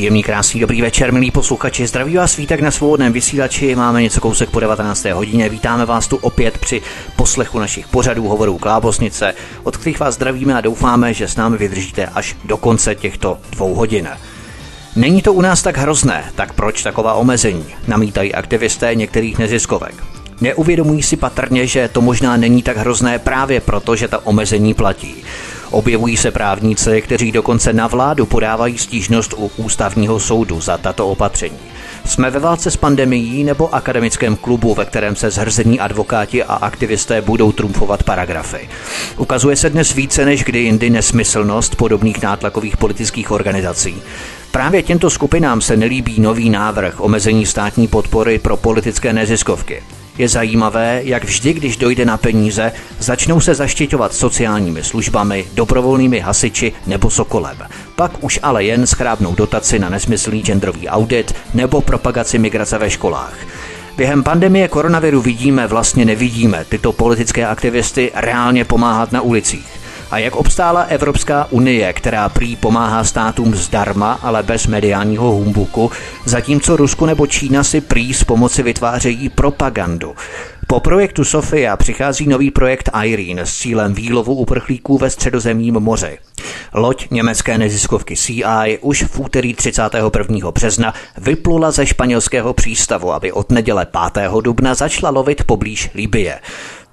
Příjemný, krásný, dobrý večer, milí posluchači. Zdraví vás svítek na svobodném vysílači. Máme něco kousek po 19. hodině. Vítáme vás tu opět při poslechu našich pořadů hovorů Klábosnice, od kterých vás zdravíme a doufáme, že s námi vydržíte až do konce těchto dvou hodin. Není to u nás tak hrozné, tak proč taková omezení? Namítají aktivisté některých neziskovek. Neuvědomují si patrně, že to možná není tak hrozné právě proto, že ta omezení platí. Objevují se právníci, kteří dokonce na vládu podávají stížnost u ústavního soudu za tato opatření. Jsme ve válce s pandemií nebo akademickém klubu, ve kterém se zhrzení advokáti a aktivisté budou trumfovat paragrafy. Ukazuje se dnes více než kdy jindy nesmyslnost podobných nátlakových politických organizací. Právě těmto skupinám se nelíbí nový návrh omezení státní podpory pro politické neziskovky. Je zajímavé, jak vždy, když dojde na peníze, začnou se zaštiťovat sociálními službami, dobrovolnými hasiči nebo sokolem. Pak už ale jen schrábnou dotaci na nesmyslný genderový audit nebo propagaci migrace ve školách. Během pandemie koronaviru vidíme, vlastně nevidíme tyto politické aktivisty reálně pomáhat na ulicích. A jak obstála Evropská unie, která prý pomáhá státům zdarma, ale bez mediálního humbuku, zatímco Rusko nebo Čína si prý z pomoci vytvářejí propagandu. Po projektu Sofia přichází nový projekt Irene s cílem výlovu uprchlíků ve středozemním moři. Loď německé neziskovky CI už v úterý 31. března vyplula ze španělského přístavu, aby od neděle 5. dubna začala lovit poblíž Libie.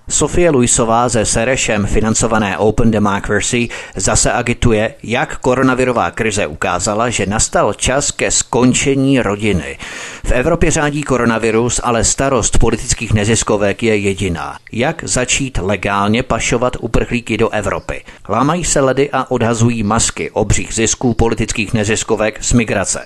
Sofie Luisová ze Serešem financované Open Democracy zase agituje, jak koronavirová krize ukázala, že nastal čas ke skončení rodiny. V Evropě řádí koronavirus, ale starost politických neziskovek je jediná. Jak začít legálně pašovat uprchlíky do Evropy? Lámají se ledy a odhazují masky obřích zisků politických neziskovek z migrace.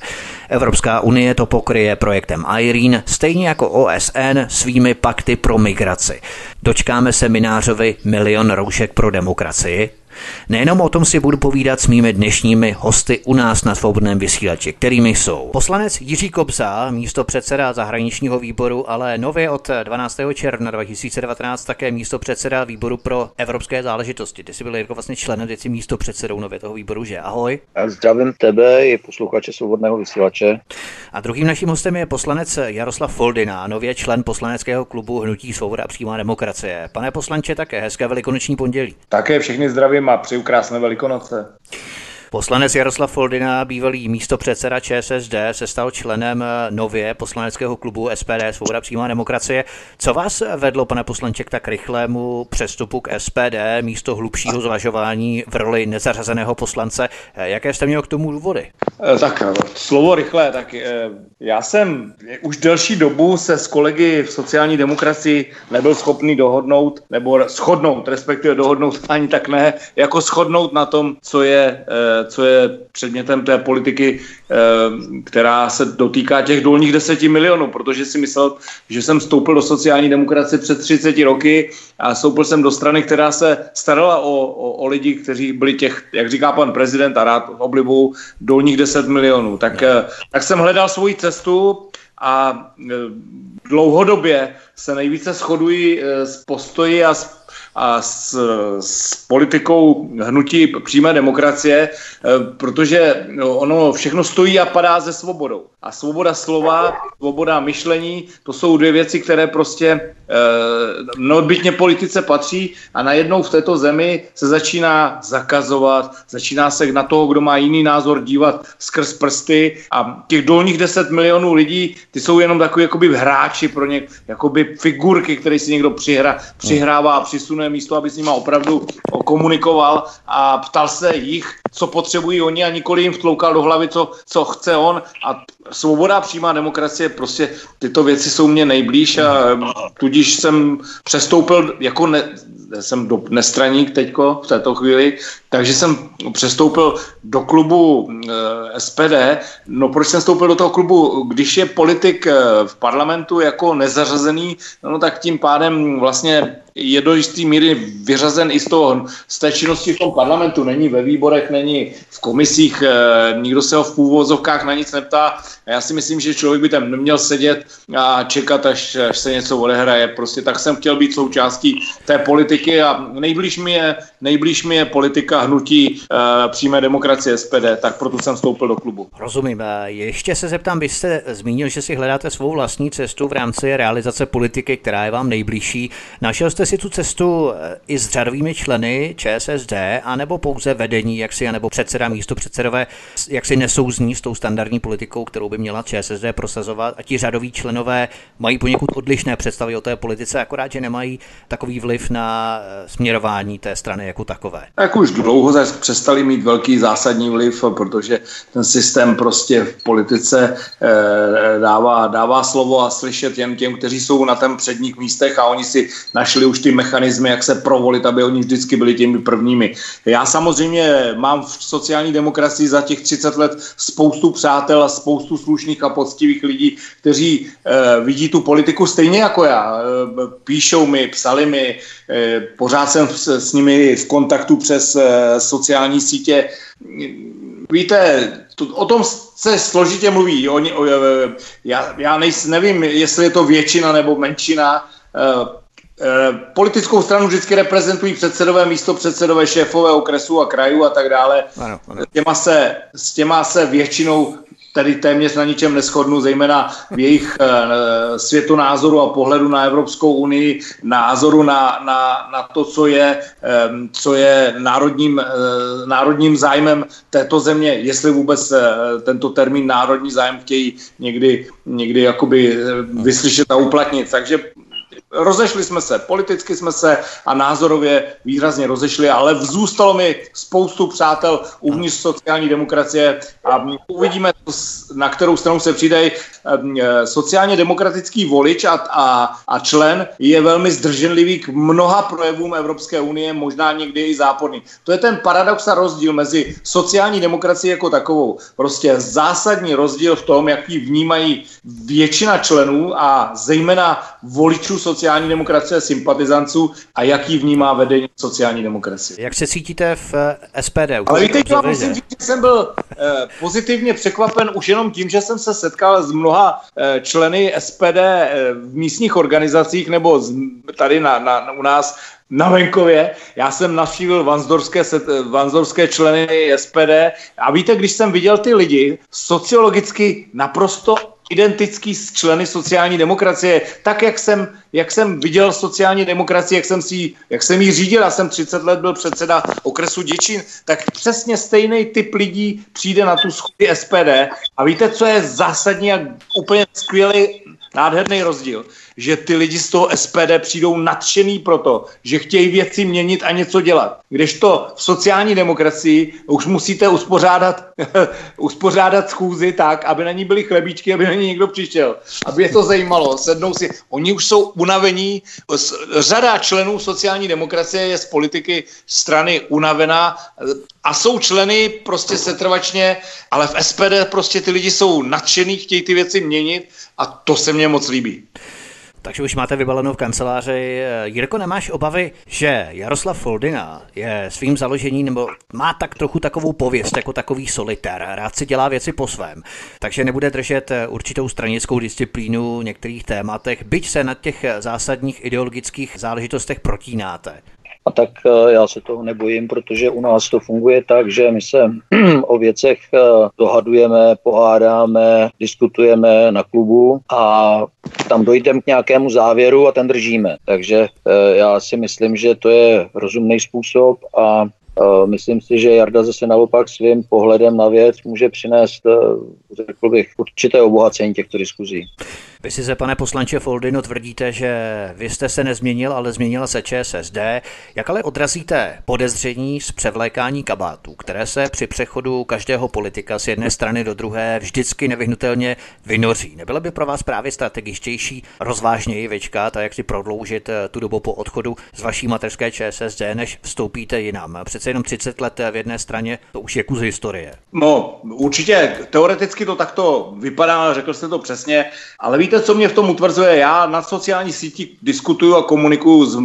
Evropská unie to pokryje projektem Irene, stejně jako OSN svými pakty pro migraci. Dočkáme seminářovi Milion roušek pro demokracii, Nejenom o tom si budu povídat s mými dnešními hosty u nás na svobodném vysílači, kterými jsou poslanec Jiří Kobza, místo předseda zahraničního výboru, ale nově od 12. června 2019 také místo předseda výboru pro evropské záležitosti. Ty jsi byl jako vlastně členem, teď místo předsedou nově toho výboru, že? Ahoj. A zdravím tebe i posluchače svobodného vysílače. A druhým naším hostem je poslanec Jaroslav Foldina, nově člen poslaneckého klubu Hnutí svoboda a přímá demokracie. Pane poslanče, také hezké velikonoční pondělí. Také všechny zdravím a přeju krásné velikonoce. Poslanec Jaroslav Foldina, bývalý místo předseda ČSSD, se stal členem nově poslaneckého klubu SPD Svoboda přímá demokracie. Co vás vedlo, pane poslanče, k tak rychlému přestupu k SPD místo hlubšího zvažování v roli nezařazeného poslance? Jaké jste měl k tomu důvody? Eh, tak slovo rychlé, tak eh, já jsem už delší dobu se s kolegy v sociální demokracii nebyl schopný dohodnout, nebo shodnout, respektive dohodnout ani tak ne, jako shodnout na tom, co je eh, co je předmětem té politiky, eh, která se dotýká těch dolních deseti milionů, protože si myslel, že jsem vstoupil do sociální demokracie před 30 roky a vstoupil jsem do strany, která se starala o, o, o lidi, kteří byli těch, jak říká pan prezident a rád oblibu, dolních 10 milionů. Tak, eh, tak jsem hledal svoji cestu a eh, dlouhodobě se nejvíce shodují s postoji a s a s, s politikou hnutí přímé demokracie, eh, protože no, ono všechno stojí a padá ze svobodou. A svoboda slova, svoboda myšlení, to jsou dvě věci, které prostě e, neodbytně politice patří a najednou v této zemi se začíná zakazovat, začíná se na toho, kdo má jiný názor, dívat skrz prsty a těch dolních 10 milionů lidí, ty jsou jenom takový jakoby hráči pro ně, jakoby figurky, které si někdo přihra, přihrává a přisune místo, aby s nima opravdu komunikoval a ptal se jich, co potřebují oni a nikoli jim vtloukal do hlavy, co, co chce on. A svoboda přímá demokracie, prostě tyto věci jsou mě nejblíž a tudíž tudíž jsem přestoupil jako ne, jsem do, nestraník teďko v této chvíli, takže jsem přestoupil do klubu e, SPD. No proč jsem vstoupil do toho klubu? Když je politik e, v parlamentu jako nezařazený, no tak tím pádem vlastně je do jisté míry vyřazen i z, toho, z té činnosti v tom parlamentu. Není ve výborech, není v komisích, e, nikdo se ho v půvozovkách na nic neptá. A já si myslím, že člověk by tam neměl sedět a čekat, až, až se něco odehraje. Prostě tak jsem chtěl být součástí té politiky a nejblíž mi je, nejblíž mi je politika hnutí e, přímé demokracie SPD, tak proto jsem vstoupil do klubu. Rozumím. Ještě se zeptám, byste zmínil, že si hledáte svou vlastní cestu v rámci realizace politiky, která je vám nejbližší. Našel jste si tu cestu eh, i s řadovými členy ČSSD, anebo pouze vedení, jak si, anebo předseda, místo předsedové, jak si nesouzní s tou standardní politikou, kterou by měla ČSSD prosazovat a ti řadoví členové mají poněkud odlišné představy o té politice, akorát, že nemají takový vliv na eh, směrování té strany jako takové. Tak už dlouho přestali mít velký zásadní vliv, protože ten systém prostě v politice eh, dává, dává slovo a slyšet jen těm, kteří jsou na tom předních místech a oni si našli už ty mechanismy, jak se provolit, aby oni vždycky byli těmi prvními. Já samozřejmě mám v sociální demokracii za těch 30 let spoustu přátel a spoustu slušných a poctivých lidí, kteří eh, vidí tu politiku stejně jako já. Eh, píšou mi, psali mi, eh, pořád jsem s, s nimi v kontaktu přes eh, sociální sítě. Víte, to, o tom se složitě mluví. Oni, o, já já nejs, nevím, jestli je to většina nebo menšina. Eh, politickou stranu vždycky reprezentují předsedové, místo předsedové, šéfové okresů a krajů a tak dále. Ano, ano. S, těma se, s těma se většinou tady téměř na ničem neschodnu, zejména v jejich uh, světonázoru a pohledu na Evropskou unii, názoru na, na, na to, co je, co je národním, uh, národním zájmem této země, jestli vůbec uh, tento termín národní zájem chtějí někdy, někdy jakoby vyslyšet a uplatnit. Takže rozešli jsme se, politicky jsme se a názorově výrazně rozešli, ale zůstalo mi spoustu přátel uvnitř sociální demokracie a uvidíme, na kterou stranu se přidají. Ehm, e, sociálně demokratický volič a, a, a člen je velmi zdrženlivý k mnoha projevům Evropské unie, možná někdy i záporný. To je ten paradox a rozdíl mezi sociální demokracií jako takovou. Prostě zásadní rozdíl v tom, jaký vnímají většina členů a zejména voličů sociální sociální demokracie sympatizanců a jaký vnímá vedení sociální demokracie. Jak se cítíte v eh, SPD? Ale víte, já musím říct, že jsem byl eh, pozitivně překvapen už jenom tím, že jsem se setkal s mnoha eh, členy SPD v místních organizacích nebo tady na, na, u nás na venkově. Já jsem navštívil vanzdorské, vanzdorské členy SPD a víte, když jsem viděl ty lidi, sociologicky naprosto identický s členy sociální demokracie. Tak, jak jsem, jak jsem viděl sociální demokracii, jak jsem, si, jak jsem ji řídil, já jsem 30 let byl předseda okresu Děčín, tak přesně stejný typ lidí přijde na tu schůzi SPD. A víte, co je zásadní a úplně skvělý, nádherný rozdíl? Že ty lidi z toho SPD přijdou nadšený proto, že chtějí věci měnit a něco dělat. Kdežto v sociální demokracii už musíte uspořádat, uspořádat schůzi tak, aby na ní byly chlebíčky, aby na ní někdo přišel, aby je to zajímalo, sednou si. Oni už jsou unavení, řada členů sociální demokracie je z politiky strany unavená a jsou členy prostě setrvačně, ale v SPD prostě ty lidi jsou nadšený, chtějí ty věci měnit a to se mně moc líbí. Takže už máte vybalenou v kanceláři. Jirko, nemáš obavy, že Jaroslav Foldina je svým založením nebo má tak trochu takovou pověst jako takový solitér, rád si dělá věci po svém, takže nebude držet určitou stranickou disciplínu v některých tématech, byť se na těch zásadních ideologických záležitostech protínáte. A tak eh, já se toho nebojím, protože u nás to funguje tak, že my se o věcech eh, dohadujeme, pohádáme, diskutujeme na klubu a tam dojdeme k nějakému závěru a ten držíme. Takže eh, já si myslím, že to je rozumný způsob a myslím si, že Jarda zase naopak svým pohledem na věc může přinést, řekl bych, určité obohacení těchto diskuzí. Vy si se, pane poslanče Foldino, tvrdíte, že vy jste se nezměnil, ale změnila se ČSSD. Jak ale odrazíte podezření z převlékání kabátů, které se při přechodu každého politika z jedné strany do druhé vždycky nevyhnutelně vynoří? Nebylo by pro vás právě strategičtější rozvážněji vyčkat a jak si prodloužit eh, tu dobu po odchodu z vaší mateřské ČSSD, než vstoupíte jinam? Přece jenom 30 let v jedné straně, to už je kus historie. No, určitě teoreticky to takto vypadá, řekl jste to přesně, ale víte, co mě v tom utvrzuje? Já na sociální síti diskutuju a komunikuju s,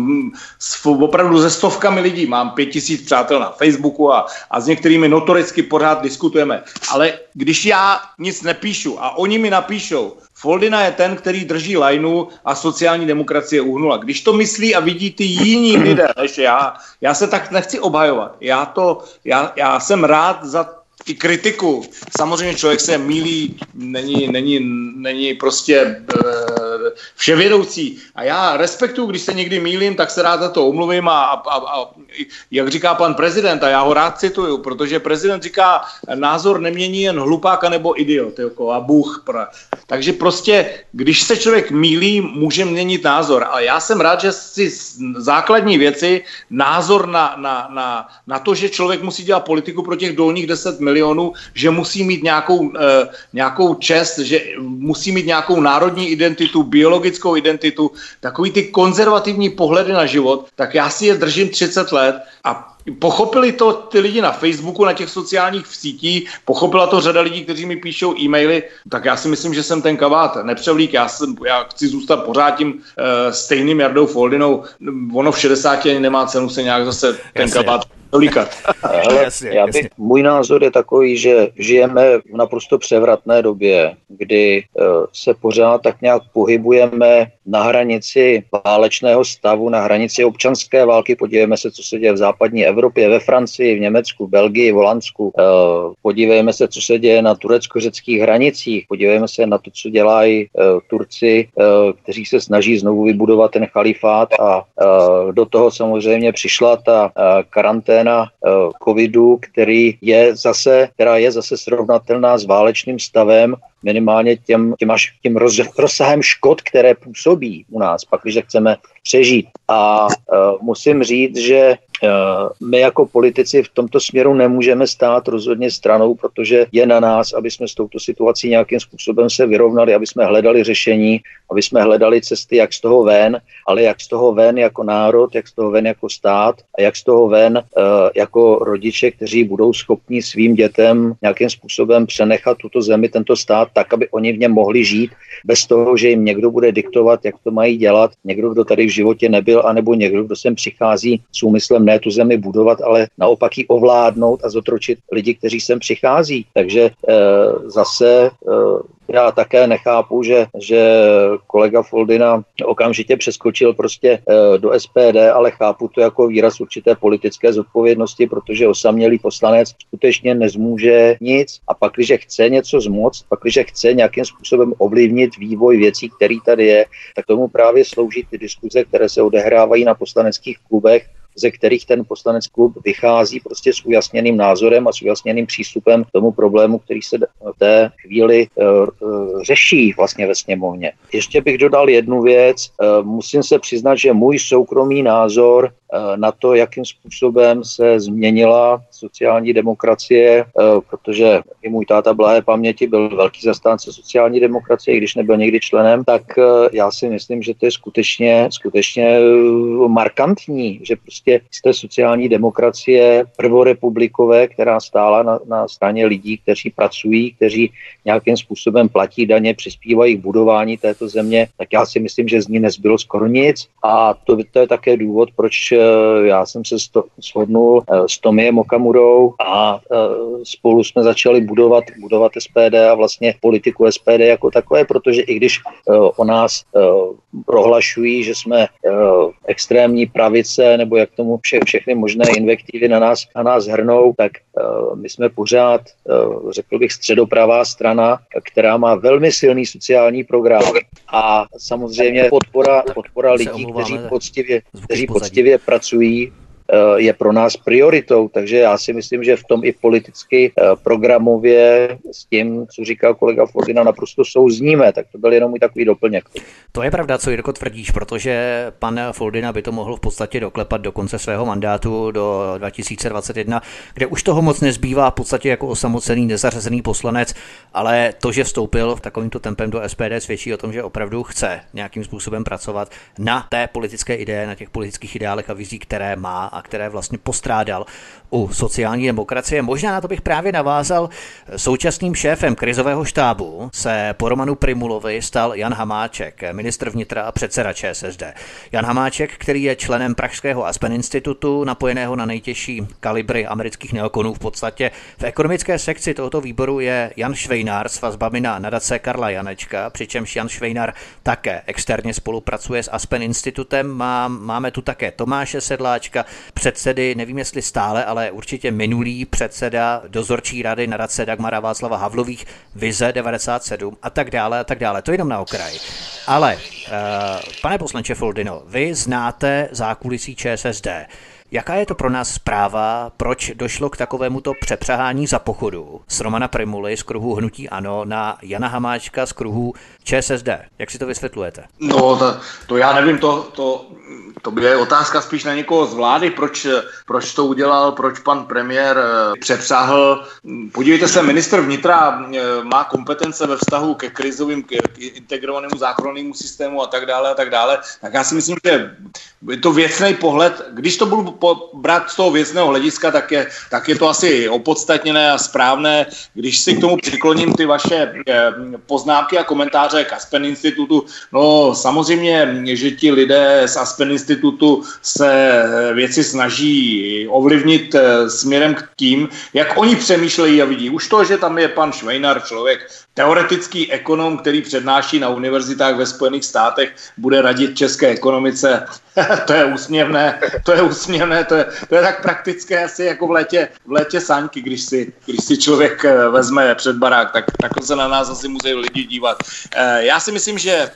s, opravdu se stovkami lidí. Mám pět tisíc přátel na Facebooku a, a s některými notoricky pořád diskutujeme. Ale když já nic nepíšu a oni mi napíšou, Foldina je ten, který drží lajnu a sociální demokracie uhnula. Když to myslí a vidí ty jiní lidé než já, já se tak nechci obhajovat. Já, to, já, já jsem rád za i kritiku. Samozřejmě člověk se mílí, není, není, není prostě e, vševědoucí. A já respektuju, když se někdy mílím, tak se rád za to omluvím a, a, a jak říká pan prezident, a já ho rád cituju, protože prezident říká, názor nemění jen hlupák nebo idiot, jako a Bůh. Takže prostě, když se člověk mílí, může měnit názor. Ale já jsem rád, že si základní věci, názor na, na, na, na to, že člověk musí dělat politiku pro těch dolních 10 milionů, že musí mít nějakou, eh, nějakou čest, že musí mít nějakou národní identitu, biologickou identitu, takový ty konzervativní pohledy na život, tak já si je držím 30 let a Pochopili to ty lidi na Facebooku, na těch sociálních sítích, pochopila to řada lidí, kteří mi píšou e-maily, tak já si myslím, že jsem ten kavát nepřevlík, já, jsem, já chci zůstat pořád tím uh, stejným Jardou Foldinou, ono v 60 nemá cenu se nějak zase ten kabát Tolika. Ale jasně, já bych, jasně. Můj názor je takový, že žijeme v naprosto převratné době, kdy uh, se pořád tak nějak pohybujeme na hranici válečného stavu, na hranici občanské války. Podívejme se, co se děje v západní Evropě, ve Francii, v Německu, v Belgii, v Holandsku. Uh, podívejme se, co se děje na turecko-řeckých hranicích. Podívejme se na to, co dělají uh, Turci, uh, kteří se snaží znovu vybudovat ten chalifát a do toho samozřejmě přišla ta karanténa eh, covidu, který je zase, která je zase srovnatelná s válečným stavem, minimálně těm, těm až tím roz, rozsahem škod, které působí u nás, pak když chceme přežít. A uh, musím říct, že uh, my jako politici v tomto směru nemůžeme stát rozhodně stranou, protože je na nás, aby jsme s touto situací nějakým způsobem se vyrovnali, aby jsme hledali řešení, aby jsme hledali cesty, jak z toho ven, ale jak z toho ven jako národ, jak z toho ven jako stát a jak z toho ven uh, jako rodiče, kteří budou schopni svým dětem nějakým způsobem přenechat tuto zemi, tento stát, tak, aby oni v něm mohli žít, bez toho, že jim někdo bude diktovat, jak to mají dělat, někdo, kdo tady v životě nebyl, anebo někdo, kdo sem přichází s úmyslem ne tu zemi budovat, ale naopak ji ovládnout a zotročit lidi, kteří sem přichází. Takže e, zase e, já také nechápu, že, že kolega Foldina okamžitě přeskočil prostě e, do SPD, ale chápu to jako výraz určité politické zodpovědnosti, protože osamělý poslanec skutečně nezmůže nic. A pak, když chce něco zmoct, pak, když chce nějakým způsobem ovlivnit vývoj věcí, který tady je, tak tomu právě slouží ty diskuze, které se odehrávají na poslaneckých klubech ze kterých ten poslanec klub vychází prostě s ujasněným názorem a s ujasněným přístupem k tomu problému, který se v té chvíli uh, řeší vlastně ve sněmovně. Ještě bych dodal jednu věc. Uh, musím se přiznat, že můj soukromý názor Eh, na to, jakým způsobem se změnila sociální demokracie, eh, protože i můj táta blahé paměti byl velký zastánce sociální demokracie, i když nebyl někdy členem, tak eh, já si myslím, že to je skutečně, skutečně markantní, že prostě z té sociální demokracie prvorepublikové, která stála na, na straně lidí, kteří pracují, kteří nějakým způsobem platí daně, přispívají k budování této země, tak já si myslím, že z ní nezbylo skoro nic. A to, to je také důvod, proč Eh, já jsem se sto, shodnul eh, s Tomiem Okamurou a eh, spolu jsme začali budovat, budovat SPD a vlastně politiku SPD jako takové, protože i když o nás prohlašují, že jsme extrémní pravice nebo jak tomu vše, všechny možné invektivy na nás, na nás hrnou, tak my jsme pořád, řekl bych, středopravá strana, která má velmi silný sociální program. A samozřejmě podpora, podpora lidí, kteří poctivě, kteří poctivě pracují je pro nás prioritou, takže já si myslím, že v tom i politicky programově s tím, co říkal kolega Fordina, naprosto souzníme, tak to byl jenom můj takový doplněk. To je pravda, co Jirko tvrdíš, protože pan Foldina by to mohl v podstatě doklepat do konce svého mandátu do 2021, kde už toho moc nezbývá v podstatě jako osamocený nezařazený poslanec, ale to, že vstoupil v takovýmto tempem do SPD, svědčí o tom, že opravdu chce nějakým způsobem pracovat na té politické ideje, na těch politických ideálech a vizí, které má a které vlastně postrádal u sociální demokracie. Možná na to bych právě navázal. Současným šéfem krizového štábu se po Romanu Primulovi stal Jan Hamáček, ministr vnitra a předseda ČSSD. Jan Hamáček, který je členem Pražského Aspen Institutu, napojeného na nejtěžší kalibry amerických neokonů v podstatě. V ekonomické sekci tohoto výboru je Jan Švejnár s vazbami na nadace Karla Janečka, přičemž Jan Švejnár také externě spolupracuje s Aspen Institutem. Má, máme tu také Tomáše Sedláčka, předsedy, nevím jestli stále, ale určitě minulý předseda dozorčí rady nadace Dagmara Václava Havlových, Vize 97 a tak dále a tak dále. To jenom na okraj. Ale, uh, pane poslanče Foldino, vy znáte zákulisí ČSSD. Jaká je to pro nás zpráva, proč došlo k takovémuto přepřahání za pochodu z Romana Primuly z kruhu Hnutí Ano na Jana Hamáčka z kruhu ČSSD? Jak si to vysvětlujete? No, to, to já nevím, to, to, to je otázka spíš na někoho z vlády, proč, proč to udělal, proč pan premiér eh, přepřáhl. Podívejte se, minister vnitra eh, má kompetence ve vztahu ke krizovým, k integrovanému záchrannému systému a tak dále a tak dále. Tak já si myslím, že je to věcný pohled. Když to budu brát z toho věcného hlediska, tak je, tak je to asi opodstatněné a správné. Když si k tomu přikloním ty vaše eh, poznámky a komentáře k Aspen Institutu, no samozřejmě, že ti lidé z Aspen Institutu se eh, věci snaží ovlivnit eh, směrem k tím, jak oni přemýšlejí a vidí. Už to, že tam je pan Švejnar, člověk teoretický ekonom, který přednáší na univerzitách ve Spojených státech, bude radit české ekonomice. to je úsměvné, to je úsměvné, to je, to je tak praktické asi jako v létě, v létě saňky, když si, když si člověk eh, vezme před barák, tak, tak se na nás asi musí lidi dívat. Eh, já si myslím, že eh,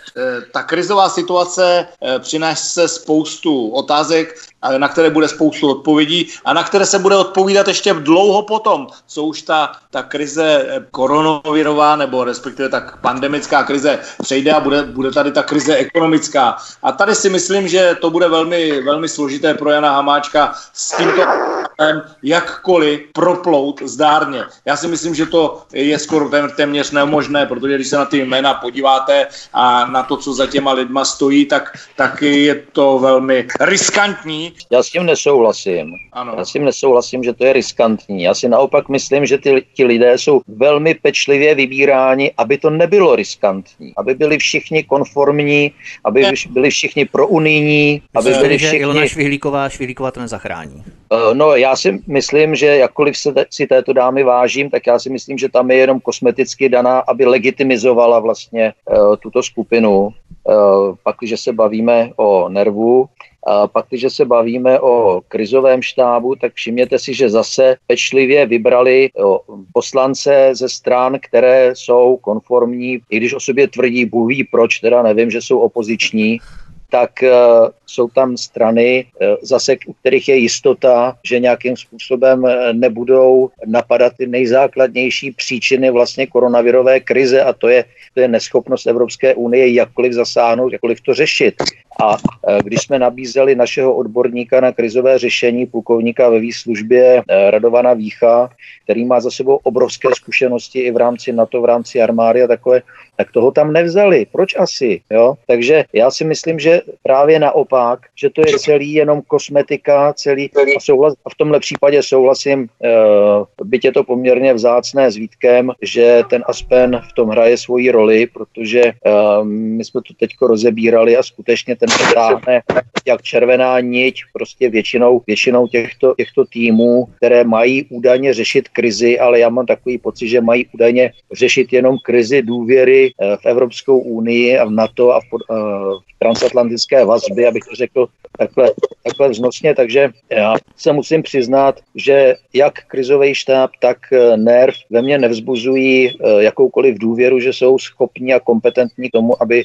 ta krizová situace přinese spoustu otázek, na které bude spoustu odpovědí a na které se bude odpovídat ještě dlouho potom, co už ta, ta krize koronavirová nebo respektive tak pandemická krize přejde a bude, bude tady ta krize ekonomická. A tady si myslím, že to bude velmi, velmi složité pro Jana Hamáčka s tímto jakkoliv proplout zdárně. Já si myslím, že to je skoro téměř nemožné, protože když se na ty jména podíváte a na to, co za těma lidma stojí, tak, tak je to velmi riskantní. Já s tím nesouhlasím. Ano. Já s tím nesouhlasím, že to je riskantní. Já si naopak myslím, že ty, ti lidé jsou velmi pečlivě vybíráni, aby to nebylo riskantní, aby byli všichni konformní, aby byli všichni prounijní, aby byli všichni... Ilona Švihlíková, Švihlíková to nezachrání. Uh, no, já si myslím, že jakkoliv se si této dámy vážím, tak já si myslím, že tam je jenom kosmeticky daná, aby legitimizovala vlastně uh, tuto skupinu. Uh, pak, když se bavíme o nervu, a pak, když se bavíme o krizovém štábu, tak všimněte si, že zase pečlivě vybrali poslance ze stran, které jsou konformní, i když o sobě tvrdí, Bůh ví proč, teda nevím, že jsou opoziční, tak uh, jsou tam strany, uh, zase u kterých je jistota, že nějakým způsobem uh, nebudou napadat ty nejzákladnější příčiny vlastně koronavirové krize a to je, to je neschopnost Evropské unie jakkoliv zasáhnout, jakkoliv to řešit. A když jsme nabízeli našeho odborníka na krizové řešení, plukovníka ve výslužbě Radovana Vícha, který má za sebou obrovské zkušenosti i v rámci NATO, v rámci armády a takové, tak toho tam nevzali. Proč asi? Jo? Takže já si myslím, že právě naopak, že to je celý jenom kosmetika, celý a, souhlas, a v tomhle případě souhlasím, uh, byť je to poměrně vzácné s Vítkem, že ten Aspen v tom hraje svoji roli, protože uh, my jsme to teďko rozebírali a skutečně ten přetáhne jak červená niť prostě většinou, většinou těchto, těchto týmů, které mají údajně řešit krizi, ale já mám takový pocit, že mají údajně řešit jenom krizi důvěry v Evropskou unii a v NATO a v, v transatlantické vazby, abych to řekl takhle, takhle vznosně, takže já se musím přiznat, že jak krizový štáb, tak NERV ve mně nevzbuzují jakoukoliv důvěru, že jsou schopní a kompetentní k tomu, aby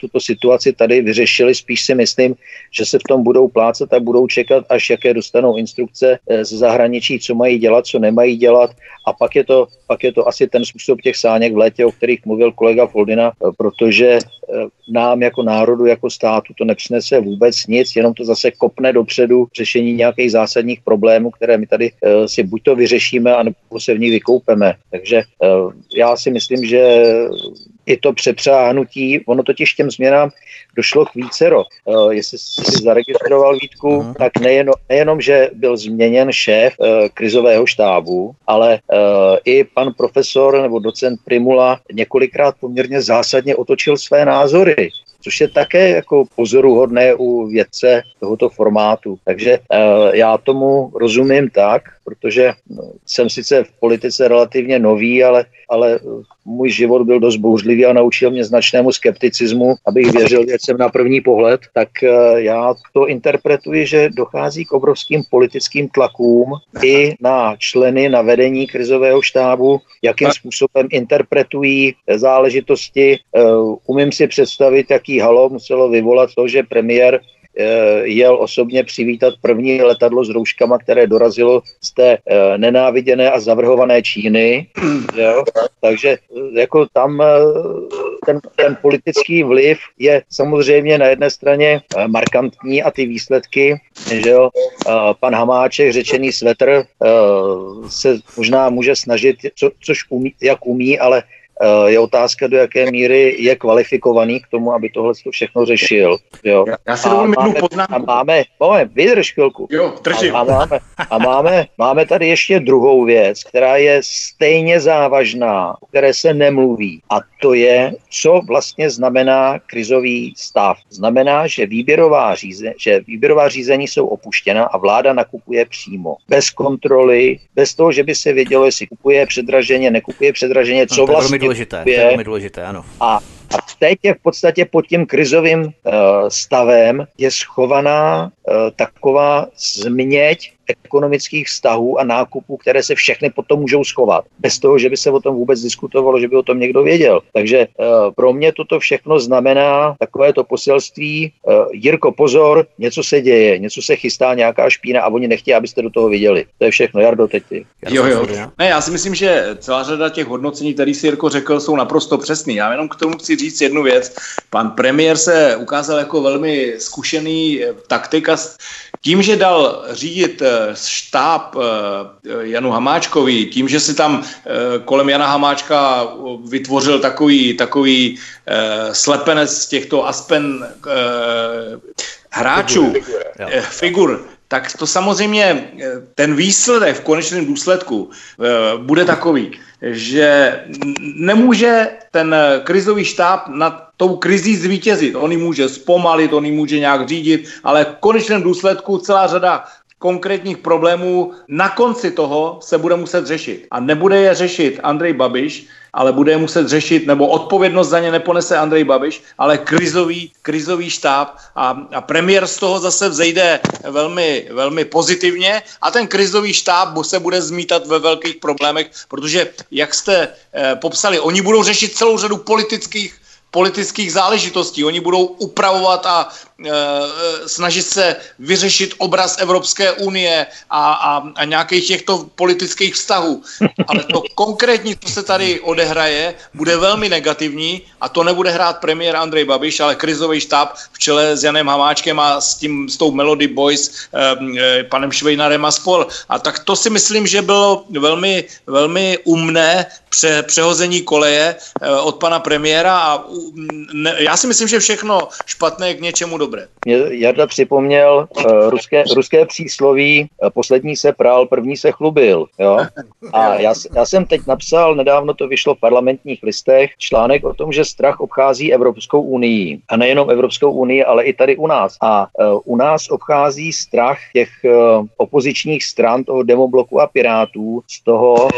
tuto situaci tady vyřešili. Spíš si myslím, že se v tom budou plácat a budou čekat, až jaké dostanou instrukce z zahraničí, co mají dělat, co nemají dělat a pak je to, pak je to asi ten způsob těch sáněk v létě, o kterých mluvil kolega Foldina, protože nám jako národu, jako státu to nepřinese vůbec nic, jenom to zase kopne dopředu řešení nějakých zásadních problémů, které my tady si buď to vyřešíme, anebo se v ní vykoupeme. Takže já si myslím, že i to přepřáhnutí, ono totiž těm změnám došlo k vícero. Uh, jestli jsi zaregistroval Vítku, uh-huh. tak nejenom, nejenom, že byl změněn šéf uh, krizového štábu, ale uh, i pan profesor nebo docent Primula několikrát poměrně zásadně otočil své názory což je také jako pozoruhodné u vědce tohoto formátu. Takže uh, já tomu rozumím tak, protože no, jsem sice v politice relativně nový, ale, ale můj život byl dost bouřlivý a naučil mě značnému skepticismu, abych věřil věcem na první pohled, tak eh, já to interpretuji, že dochází k obrovským politickým tlakům i na členy, na vedení krizového štábu, jakým způsobem interpretují záležitosti. Eh, umím si představit, jaký halo muselo vyvolat to, že premiér jel osobně přivítat první letadlo s rouškama, které dorazilo z té eh, nenáviděné a zavrhované Číny. Jo? Takže eh, jako tam ten, ten politický vliv je samozřejmě na jedné straně markantní a ty výsledky, že jo, pan Hamáček, řečený svetr, se možná může snažit, co, což umí, jak umí, ale Eh, je otázka, do jaké míry je kvalifikovaný k tomu, aby tohle všechno řešil. Jo. Já, já si dovolím jednu poznámku. A máme, máme, vydrž chvilku. Jo, A, a, máme, a máme, máme tady ještě druhou věc, která je stejně závažná, o které se nemluví. A to je, co vlastně znamená krizový stav. Znamená, že výběrová, říze, že výběrová řízení jsou opuštěna a vláda nakupuje přímo. Bez kontroly, bez toho, že by se vědělo, jestli kupuje předraženě, nekupuje předraženě, co no, vlastně důležité, to je velmi důležité, ano. A a teď je v podstatě pod tím krizovým uh, stavem je schovaná uh, taková změť ekonomických vztahů a nákupů, které se všechny potom můžou schovat. Bez toho, že by se o tom vůbec diskutovalo, že by o tom někdo věděl. Takže uh, pro mě toto všechno znamená takové to poselství, uh, Jirko, pozor, něco se děje, něco se chystá, nějaká špína a oni nechtějí, abyste do toho viděli. To je všechno. Jardo, teď ty. Jo, jo. Ne, já si myslím, že celá řada těch hodnocení, které si Jirko řekl, jsou naprosto přesný. Já jenom k tomu chci říct jednu věc. Pan premiér se ukázal jako velmi zkušený eh, taktik a tím, že dal řídit eh, štáb eh, Janu Hamáčkovi, tím, že si tam kolem Jana Hamáčka vytvořil takový, takový slepenec těchto aspen hráčů, figur, figur, tak to samozřejmě ten výsledek v konečném důsledku bude takový, že nemůže ten krizový štáb nad tou krizí zvítězit. On ji může zpomalit, on ji může nějak řídit, ale v konečném důsledku celá řada konkrétních problémů na konci toho se bude muset řešit. A nebude je řešit Andrej Babiš, ale bude muset řešit, nebo odpovědnost za ně neponese Andrej Babiš, ale krizový, krizový štáb a, a premiér z toho zase vzejde velmi, velmi pozitivně a ten krizový štáb se bude zmítat ve velkých problémech, protože, jak jste eh, popsali, oni budou řešit celou řadu politických politických záležitostí. Oni budou upravovat a e, snažit se vyřešit obraz Evropské unie a, a, a nějakých těchto politických vztahů. Ale to konkrétní, co se tady odehraje, bude velmi negativní a to nebude hrát premiér Andrej Babiš, ale krizový štáb v čele s Janem Hamáčkem a s, tím, s tou Melody Boys, e, e, panem Švejnarem a spol. A tak to si myslím, že bylo velmi, velmi umné pře, přehození koleje e, od pana premiéra a ne, já si myslím, že všechno špatné je k něčemu dobré. Mě Jarda připomněl uh, ruské, ruské přísloví, uh, poslední se prál, první se chlubil. Jo? A já, já jsem teď napsal, nedávno to vyšlo v parlamentních listech, článek o tom, že strach obchází Evropskou unii. A nejenom Evropskou unii, ale i tady u nás. A uh, u nás obchází strach těch uh, opozičních stran, toho demobloku a pirátů, z toho,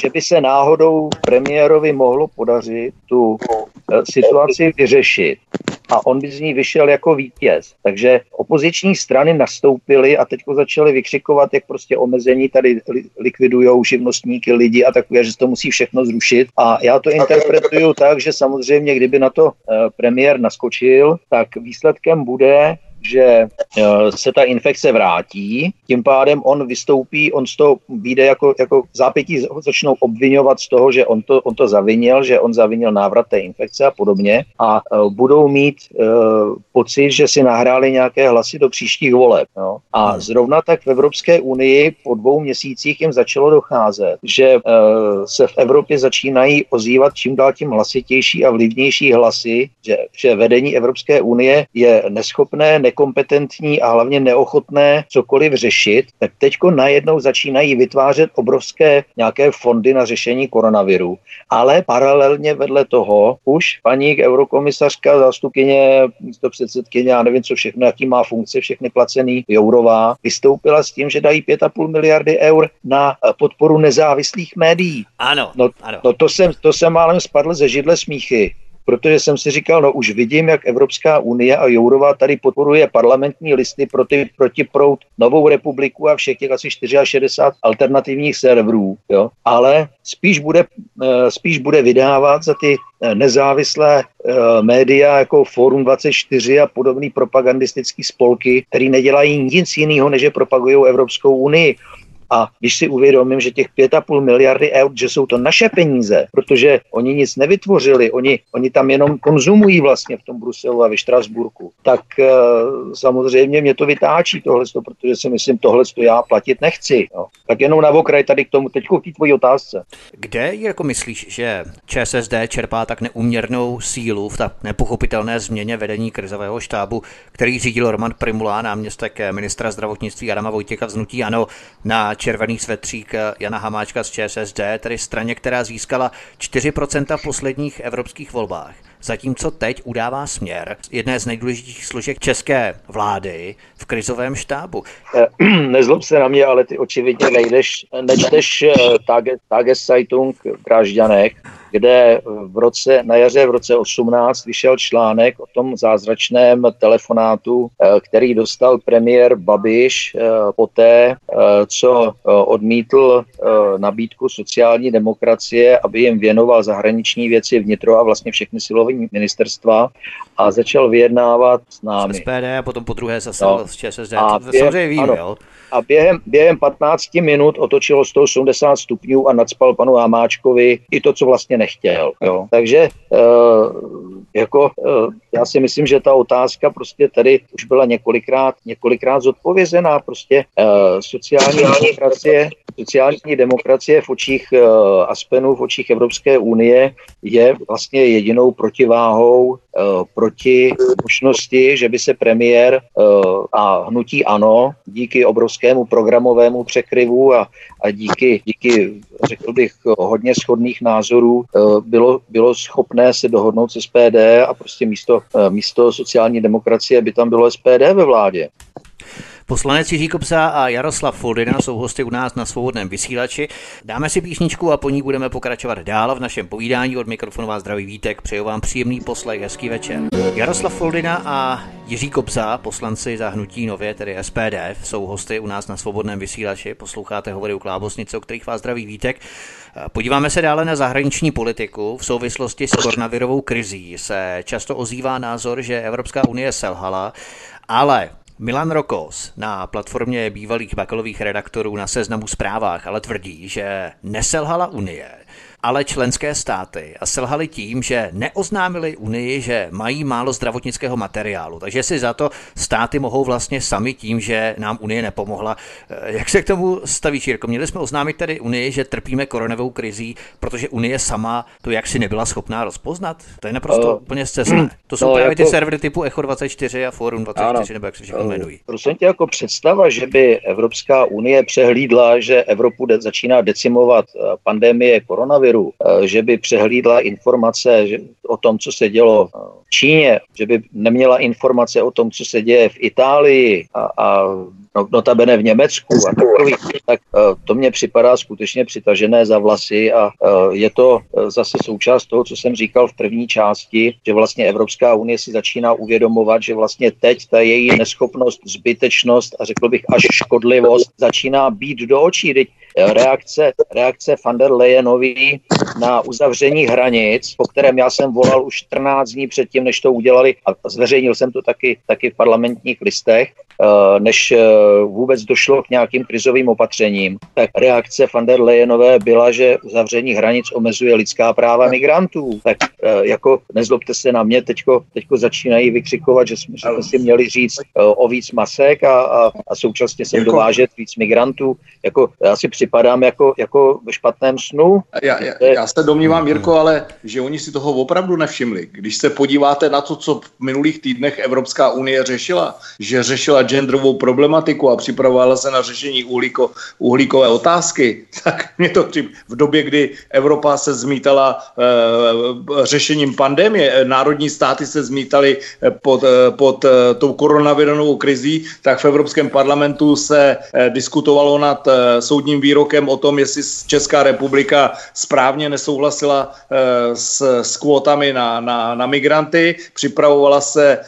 že by se náhodou premiérovi mohlo podařit tu eh, situaci vyřešit a on by z ní vyšel jako vítěz. Takže opoziční strany nastoupily a teď začaly vykřikovat, jak prostě omezení tady likvidují živnostníky, lidi a takové, že to musí všechno zrušit. A já to interpretuju tak, že samozřejmě, kdyby na to eh, premiér naskočil, tak výsledkem bude, že eh, se ta infekce vrátí, tím pádem on vystoupí, on z toho vyjde jako, jako zápětí začnou obvinovat z toho, že on to, on to zavinil, že on zavinil návrat té infekce a podobně a uh, budou mít uh, pocit, že si nahráli nějaké hlasy do příštích voleb. No. A hmm. zrovna tak v Evropské unii po dvou měsících jim začalo docházet, že uh, se v Evropě začínají ozývat čím dál tím hlasitější a vlivnější hlasy, že, že vedení Evropské unie je neschopné, nekompetentní a hlavně neochotné cokoliv řešit, tak teďko najednou začínají vytvářet obrovské nějaké fondy na řešení koronaviru. Ale paralelně vedle toho už paní eurokomisařka, zástupkyně, místo předsedkyně, já nevím, co všechno, jaký má funkce, všechny placený Jourová, vystoupila s tím, že dají 5,5 miliardy eur na podporu nezávislých médií. Ano, no, ano. no to, jsem, to jsem málem spadl ze židle smíchy protože jsem si říkal, no už vidím, jak Evropská unie a Jourová tady podporuje parlamentní listy proti, proti prout Novou republiku a všech těch asi 64 alternativních serverů, jo? ale spíš bude, eh, spíš bude vydávat za ty eh, nezávislé eh, média jako Forum 24 a podobný propagandistický spolky, který nedělají nic jiného, než že propagují Evropskou unii. A když si uvědomím, že těch 5,5 miliardy eur, že jsou to naše peníze, protože oni nic nevytvořili, oni, oni tam jenom konzumují vlastně v tom Bruselu a ve Štrasburku, tak uh, samozřejmě mě to vytáčí tohle, protože si myslím, tohle já platit nechci. No. Tak jenom na okraj tady k tomu, teď k tvojí otázce. Kde jako myslíš, že ČSSD čerpá tak neuměrnou sílu v ta nepochopitelné změně vedení krizového štábu, který řídil Roman Primula, náměstek ministra zdravotnictví Adama Vojtěka vznutí ano na červený svetřík Jana Hamáčka z ČSSD, tedy straně, která získala 4% v posledních evropských volbách. Zatímco teď udává směr jedné z nejdůležitějších složek české vlády v krizovém štábu. Eh, nezlob se na mě, ale ty očividně nejdeš, nečteš eh, Tageszeitung v Drážďanech, kde v roce, na jaře v roce 18 vyšel článek o tom zázračném telefonátu, eh, který dostal premiér Babiš poté, co odmítl nabídku sociální demokracie, aby jim věnoval zahraniční věci vnitro a vlastně všechny silové ministerstva a začal vyjednávat s námi. S SPD a potom po druhé zase no. s ČSSD. A to samozřejmě víme, jo a během, během 15 minut otočilo 180 stupňů a nadspal panu Hamáčkovi i to, co vlastně nechtěl. Jo. Takže uh, jako, uh, já si myslím, že ta otázka prostě tady už byla několikrát, několikrát zodpovězená. Prostě uh, sociální demokracie, sociální demokracie v očích uh, Aspenu, v očích Evropské unie je vlastně jedinou protiváhou proti možnosti, že by se premiér a hnutí ANO díky obrovské obrovskému programovému překryvu a, a díky, díky, řekl bych, hodně schodných názorů eh, bylo, bylo schopné se dohodnout se SPD a prostě místo, eh, místo sociální demokracie by tam bylo SPD ve vládě. Poslanec Jiří Kopsa a Jaroslav Foldina jsou hosty u nás na svobodném vysílači. Dáme si písničku a po ní budeme pokračovat dál v našem povídání. Od mikrofonu vás zdraví Vítek, přeju vám příjemný poslech, hezký večer. Jaroslav Foldina a Jiří Kopsa, poslanci za hnutí nově, tedy SPD, jsou hosty u nás na svobodném vysílači. Posloucháte hovory u Klábosnice, o kterých vás zdraví Vítek. Podíváme se dále na zahraniční politiku. V souvislosti s koronavirovou krizí se často ozývá názor, že Evropská unie selhala, ale Milan Rokos na platformě bývalých bakalových redaktorů na seznamu zprávách ale tvrdí, že neselhala Unie, ale členské státy a selhali tím, že neoznámili Unii, že mají málo zdravotnického materiálu. Takže si za to státy mohou vlastně sami tím, že nám Unie nepomohla. Eh, jak se k tomu stavíš, Jirko? Měli jsme oznámit tedy Unii, že trpíme koronovou krizí, protože Unie sama to jaksi nebyla schopná rozpoznat? To je naprosto uh, úplně zcestné. To jsou no, právě jako... ty servery typu Echo 24 a Forum 24, ano, nebo jak se všechno jmenují. Prosím tě, jako představa, že by Evropská unie přehlídla, že Evropu de- začíná decimovat eh, pandemie koronaviru, koronaviru, eh, že by přehlídla informace, o tom, co se dělo v Číně, že by neměla informace o tom, co se děje v Itálii a, a no, notabene v Německu a takový, tak to mně připadá skutečně přitažené za vlasy a je to zase součást toho, co jsem říkal v první části, že vlastně Evropská unie si začíná uvědomovat, že vlastně teď ta její neschopnost, zbytečnost a řekl bych až škodlivost začíná být do očí. Teď reakce, reakce van der Leyenový na uzavření hranic, po kterém já jsem volal už 14 dní předtím, než to udělali a zveřejnil jsem to taky, taky v parlamentních listech, eh, než eh, vůbec došlo k nějakým krizovým opatřením, tak reakce van der Leyenové byla, že uzavření hranic omezuje lidská práva migrantů. Tak eh, jako nezlobte se na mě, teďko, teďko začínají vykřikovat, že jsme, že jsme si měli říct o víc masek a, a, a současně sem jako... dovážet víc migrantů. Jako, já si připadám jako, jako ve špatném snu. Já, já, já se domnívám, Jirko, ale že oni si toho opravdu nevšimli. Když se podíváte na to, co v minulých týdnech Evropská unie řešila, že řešila genderovou problematiku a připravovala se na řešení uhlíko, uhlíkové otázky, tak mě to v době, kdy Evropa se zmítala e, řešením pandemie, eh, národní státy se zmítaly eh, pod, pod tou koronavirovou krizí, tak v Evropském parlamentu se diskutovalo nad soudním výrokem o tom, jestli Česká republika správně nesouhlasila s, s kvótami na, na, na migranty, připravovala se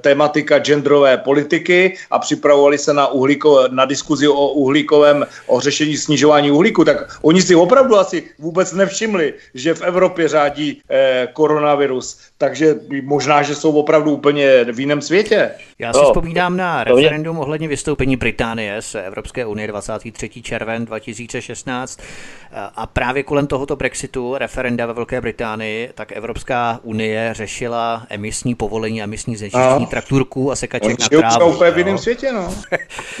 tématika genderové politiky a připravovali se na, uhlíko, na diskuzi o uhlíkovém, o řešení snižování uhlíku, tak oni si opravdu asi vůbec nevšimli, že v Evropě řádí e, koronavirus. Takže možná, že jsou opravdu úplně v jiném světě. Já si no, vzpomínám na referendum ohledně vystoupení Británie z Evropské unie 23. červen 2016 a právě kolem tohoto Brexitu, referenda ve Velké Británii, tak Evropská unie řešila emisní povolení, emisní znečištění no. trakturků a sekaček na trávu. Jiném světě, no.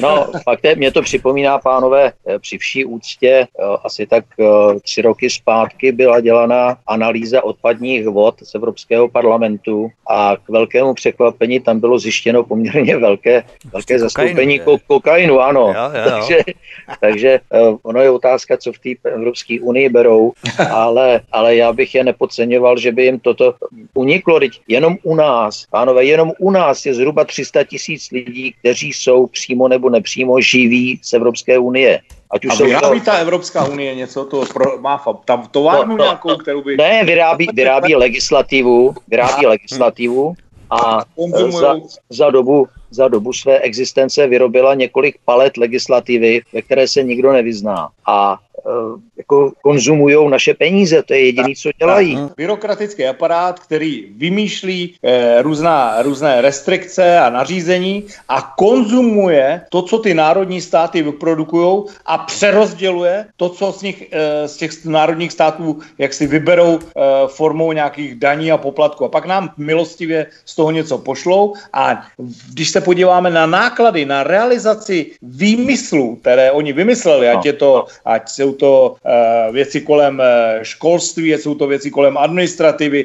no, fakt je, mě to připomíná, pánové, eh, při vší úctě, eh, asi tak eh, tři roky zpátky byla dělaná analýza odpadních vod z Evropského parlamentu a k velkému překvapení tam bylo zjištěno poměrně velké, velké zastoupení kokainu, kokainu ano. Jo, jo, jo. takže, takže ono je otázka, co v té Evropské unii berou, ale, ale já bych je nepodceňoval, že by jim toto uniklo. Teď jenom u nás, pánové, jenom u nás je zhruba 300 tisíc lidí, kteří jsou přímo nebo nepřímo živí z Evropské unie. Ať už a vyrábí to... ta Evropská unie něco, to pro, má tam továrnu no, no, nějakou, kterou by... Ne, vyrábí, vyrábí legislativu, vyrábí legislativu a za, za, dobu, za dobu své existence vyrobila několik palet legislativy, ve které se nikdo nevyzná. A Eh, jako konzumují naše peníze, to je jediné, co dělají. Byrokratický aparát, který vymýšlí eh, různá, různé restrikce a nařízení a konzumuje to, co ty národní státy vyprodukují a přerozděluje to, co z, nich, eh, z těch národních států jak si vyberou eh, formou nějakých daní a poplatků. A pak nám milostivě z toho něco pošlou a když se podíváme na náklady, na realizaci výmyslů, které oni vymysleli, ať je to, ať jsou to uh, věci kolem uh, školství, jsou to věci kolem administrativy,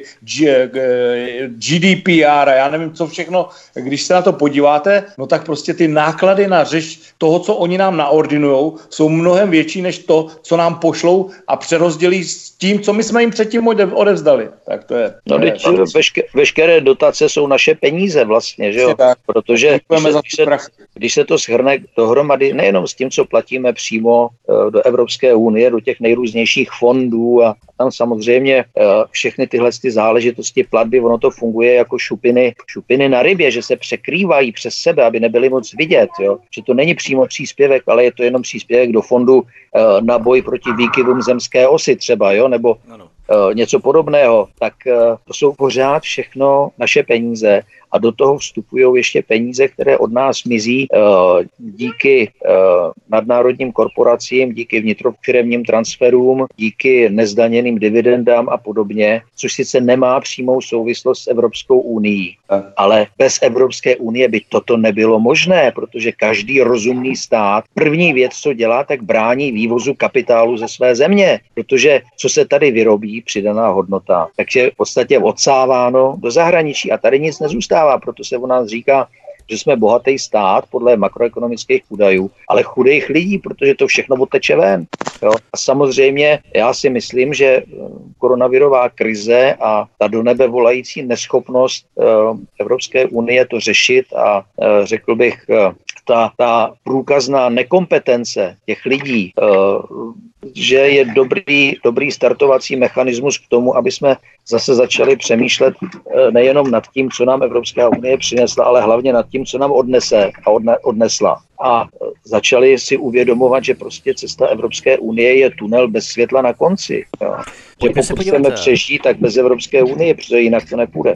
GDPR a já nevím, co všechno. Když se na to podíváte, no tak prostě ty náklady na řeš toho, co oni nám naordinujou, jsou mnohem větší než to, co nám pošlou a přerozdělí s tím, co my jsme jim předtím odevzdali. Tak to je. No, je veške, veškeré dotace jsou naše peníze vlastně, že jo? Tak. Protože když se, když, se, když se to shrne dohromady, nejenom s tím, co platíme přímo do Evropské unie, do těch nejrůznějších fondů a tam samozřejmě uh, všechny tyhle ty záležitosti platby, ono to funguje jako šupiny, šupiny na rybě, že se překrývají přes sebe, aby nebyly moc vidět, jo? že to není přímo příspěvek, ale je to jenom příspěvek do fondu uh, na boj proti výkyvům zemské osy třeba, jo? nebo uh, něco podobného, tak to jsou pořád všechno naše peníze a do toho vstupují ještě peníze, které od nás mizí uh, díky uh, nadnárodním korporacím, díky vnitrofiremním transferům, díky nezdaněným dividendám a podobně, což sice nemá přímou souvislost s Evropskou unii, ale bez Evropské unie by toto nebylo možné, protože každý rozumný stát první věc, co dělá, tak brání vývozu kapitálu ze své země, protože co se tady vyrobí, přidaná hodnota, takže v podstatě odsáváno do zahraničí a tady nic nezůstává, proto se u nás říká že jsme bohatý stát podle makroekonomických údajů, ale chudých lidí, protože to všechno oteče ven. Jo? A samozřejmě já si myslím, že eh, koronavirová krize a ta do nebe volající neschopnost uh, Evropské unie to řešit a uh, řekl bych ta, ta průkazná nekompetence těch lidí, že je dobrý, dobrý startovací mechanismus k tomu, aby jsme zase začali přemýšlet nejenom nad tím, co nám Evropská unie přinesla, ale hlavně nad tím, co nám odnese a odne, odnesla. A začali si uvědomovat, že prostě cesta Evropské unie je tunel bez světla na konci. Jo. Že pokud chceme přežít, tak bez Evropské unie, protože jinak to nepůjde.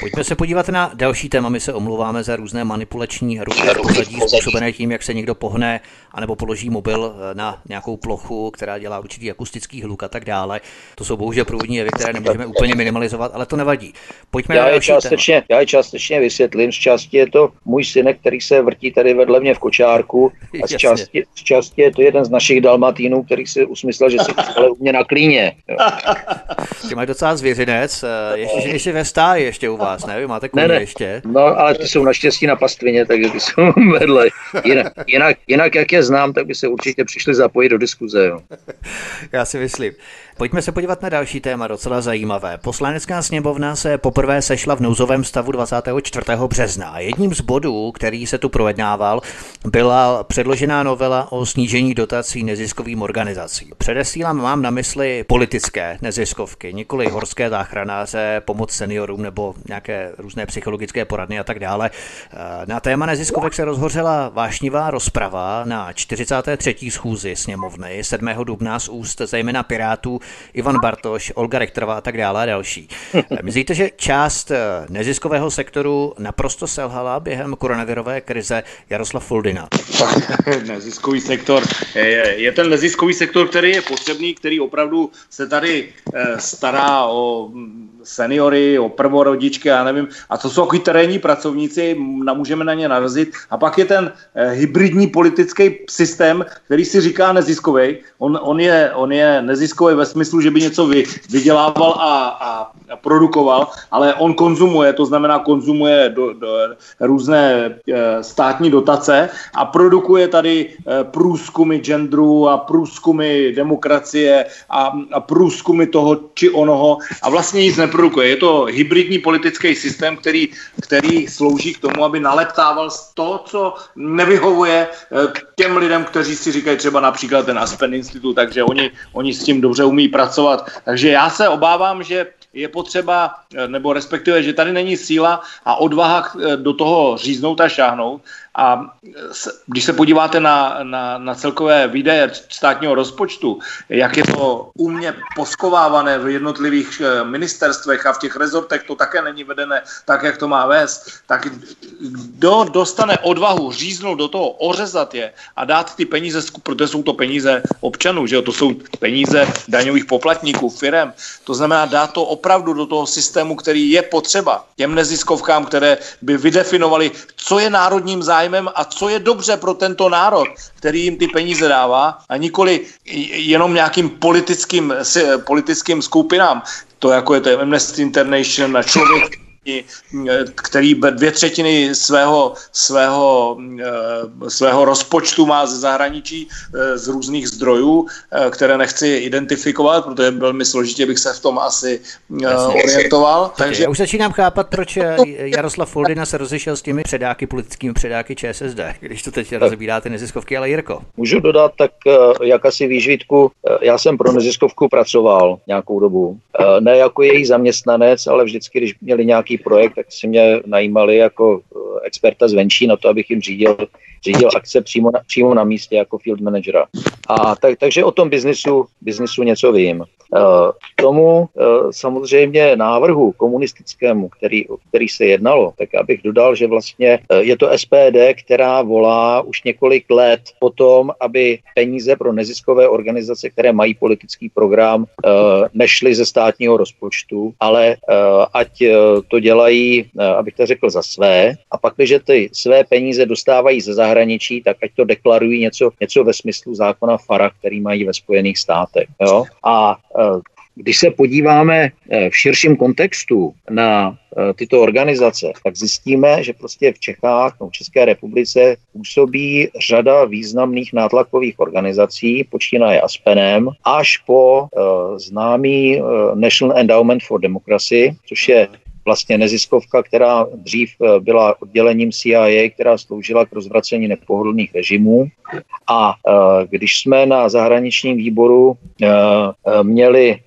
Pojďme se podívat na další téma. My se omluváme za různé manipulační ruky pozadí způsobené tím, jak se někdo pohne anebo položí mobil eh, na nějakou plochu, která dělá určitý akustický hluk a tak dále. To jsou bohužel průvodní jevy, které nemůžeme úplně minimalizovat, ale to nevadí. Pojďme já na je částečně, téma. Já je částečně vysvětlím. Z části je to můj synek, který se vrtí tady vedle mě v kočárku a z části, z části je to jeden z našich dalmatínů, který si usmyslel, že si ale u mě na klíně. Ty máš docela zvěřinec, eh, ještě, ještě ve stáji ještě u vás, ne? Vy máte koně ne, ne. ještě. No, ale ty jsou naštěstí na pastvině, takže ty jsou vedle. Jinak, jinak, jinak jak je znám, tak by se určitě přišli zapojit do diskuze. Jo. Já si myslím. Pojďme se podívat na další téma, docela zajímavé. Poslanecká sněmovna se poprvé sešla v nouzovém stavu 24. března jedním z bodů, který se tu projednával, byla předložená novela o snížení dotací neziskovým organizacím. Předesílám, mám na mysli politické neziskovky, nikoli horské záchranáře, pomoc seniorům nebo nějaké různé psychologické poradny a tak dále. Na téma neziskovek se rozhořela vášnivá rozprava na 43. schůzi sněmovny 7. dubna z úst zejména Pirátů Ivan Bartoš, Olga Rektorová a tak dále a další. Myslíte, že část eh, neziskového sektoru naprosto selhala během koronavirové krize Jaroslav Foldina? neziskový sektor je, je ten neziskový sektor, který je potřebný, který opravdu se tady eh, stará o seniory, o prvorodičky, já nevím, a to jsou takový terénní pracovníci, můžeme na ně narazit. A pak je ten eh, hybridní politický systém, který si říká neziskový. On, on, je, on je neziskový ve smyslu, že by něco vy, vydělával a, a, a produkoval, ale on konzumuje, to znamená konzumuje do, do, různé e, státní dotace a produkuje tady e, průzkumy genderu a průzkumy demokracie a, a průzkumy toho či onoho a vlastně nic neprodukuje neprodukuje. Je to hybridní politický systém, který, který slouží k tomu, aby naleptával to, co nevyhovuje eh, těm lidem, kteří si říkají třeba například ten Aspen Institut, takže oni, oni s tím dobře umí pracovat. Takže já se obávám, že je potřeba, eh, nebo respektive, že tady není síla a odvaha eh, do toho říznout a šáhnout. A když se podíváte na, na, na celkové výdaje státního rozpočtu, jak je to umně poskovávané v jednotlivých eh, ministerstvech a v těch rezortech to také není vedené tak, jak to má vést, tak kdo dostane odvahu říznout do toho, ořezat je a dát ty peníze, protože jsou to peníze občanů, že jo? to jsou peníze daňových poplatníků, firem, to znamená dát to opravdu do toho systému, který je potřeba těm neziskovkám, které by vydefinovali, co je národním zájmem zájmem a co je dobře pro tento národ, který jim ty peníze dává a nikoli jenom nějakým politickým, politickým skupinám. To jako je to Amnesty International, člověk, který dvě třetiny svého, svého, eh, svého rozpočtu má ze zahraničí eh, z různých zdrojů, eh, které nechci identifikovat, protože velmi složitě bych se v tom asi Jasně. orientoval. Takže... Já už začínám chápat, proč Jaroslav Foldina se rozešel s těmi předáky, politickými předáky ČSSD, když to teď rozebíráte neziskovky, ale Jirko. Můžu dodat, tak jak asi víš, Vítku, já jsem pro neziskovku pracoval nějakou dobu. Ne jako její zaměstnanec, ale vždycky, když měli nějaký projekt, tak si mě najímali jako eh, experta zvenčí na to, abych jim řídil, řídil akce přímo na, přímo na místě jako field managera. A tak, takže o tom biznisu, biznisu něco vím. Eh, k tomu eh, samozřejmě návrhu komunistickému, který, který se jednalo, tak abych dodal, že vlastně je to SPD, která volá už několik let po tom, aby peníze pro neziskové organizace, které mají politický program, nešly ze státního rozpočtu, ale ať to dělají, eh, abych to řekl, za své a pak, když ty své peníze dostávají ze zahraničí, tak ať to deklarují něco, něco ve smyslu zákona FARA, který mají ve Spojených státech. Jo? A eh, když se podíváme v širším kontextu na tyto organizace, tak zjistíme, že prostě v Čechách, no v České republice působí řada významných nátlakových organizací, počínaje Aspenem, až po uh, známý uh, National Endowment for Democracy, což je vlastně neziskovka, která dřív eh, byla oddělením CIA, která sloužila k rozvracení nepohodlných režimů. A eh, když jsme na zahraničním výboru eh, měli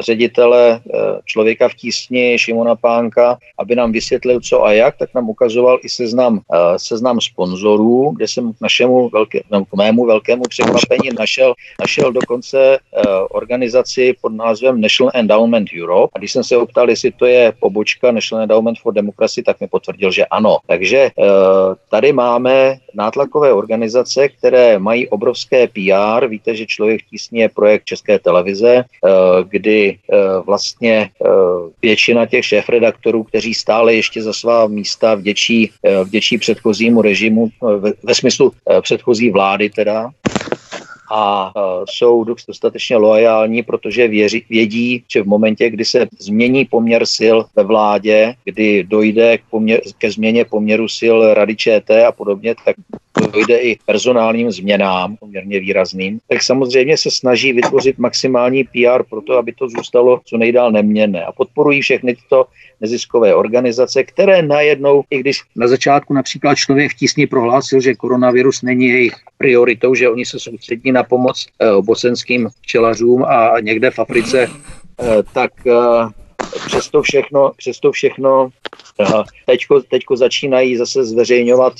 ředitele člověka v tísni Šimona Pánka, aby nám vysvětlil, co a jak, tak nám ukazoval i seznam, seznam sponzorů, kde jsem k našemu velké, no, k mému velkému překvapení našel, našel dokonce organizaci pod názvem National Endowment Europe. A když jsem se optal, jestli to je pobočka knížka National Endowment for Democracy, tak mi potvrdil, že ano. Takže eh, tady máme nátlakové organizace, které mají obrovské PR. Víte, že Člověk tísně je projekt České televize, eh, kdy eh, vlastně většina těch šéf-redaktorů, kteří stále ještě za svá místa vděčí, vděčí předchozímu režimu, ve, ve smyslu předchozí vlády teda, a jsou dostatečně loajální, protože věří, vědí, že v momentě, kdy se změní poměr sil ve vládě, kdy dojde k poměr, ke změně poměru sil Rady ČT a podobně, tak dojde i personálním změnám poměrně výrazným, tak samozřejmě se snaží vytvořit maximální PR pro to, aby to zůstalo co nejdál neměné. A podporují všechny tyto neziskové organizace, které najednou, i když na začátku například člověk v tísni prohlásil, že koronavirus není jejich prioritou, že oni se soustředí na pomoc eh, bosenským včelařům a někde v Africe, eh, tak eh, přesto všechno, přesto všechno teďko, teďko začínají zase zveřejňovat,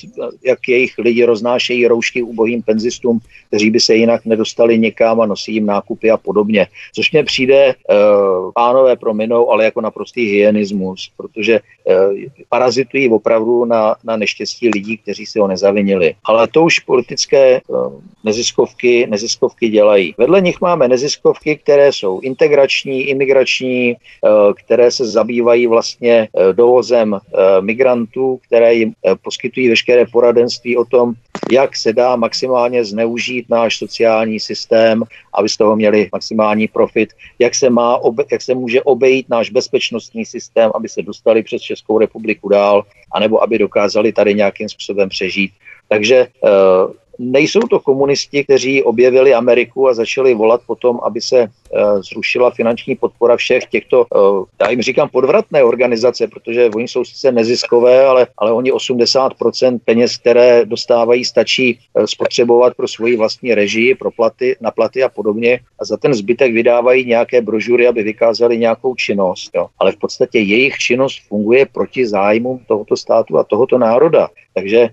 jak jejich lidi roznášejí roušky ubohým penzistům, kteří by se jinak nedostali někam a nosí jim nákupy a podobně. Což mě přijde, uh, pánové prominou, ale jako naprostý hyenismus, protože uh, parazitují opravdu na, na neštěstí lidí, kteří si ho nezavinili. Ale to už politické uh, neziskovky, neziskovky dělají. Vedle nich máme neziskovky, které jsou integrační, imigrační, které se zabývají vlastně uh, dovozem uh, migrantů, které jim uh, poskytují veškeré poradenství o tom, jak se dá maximálně zneužít náš sociální systém, aby z toho měli maximální profit, jak se, má jak se může obejít náš bezpečnostní systém, aby se dostali přes Českou republiku dál, anebo aby dokázali tady nějakým způsobem přežít. Takže nejsou to komunisti, kteří objevili Ameriku a začali volat potom, aby se zrušila finanční podpora všech těchto, uh, já jim říkám podvratné organizace, protože oni jsou sice neziskové, ale, ale oni 80% peněz, které dostávají, stačí uh, spotřebovat pro svoji vlastní režii, pro platy, na platy a podobně. A za ten zbytek vydávají nějaké brožury, aby vykázali nějakou činnost. Jo. Ale v podstatě jejich činnost funguje proti zájmům tohoto státu a tohoto národa. Takže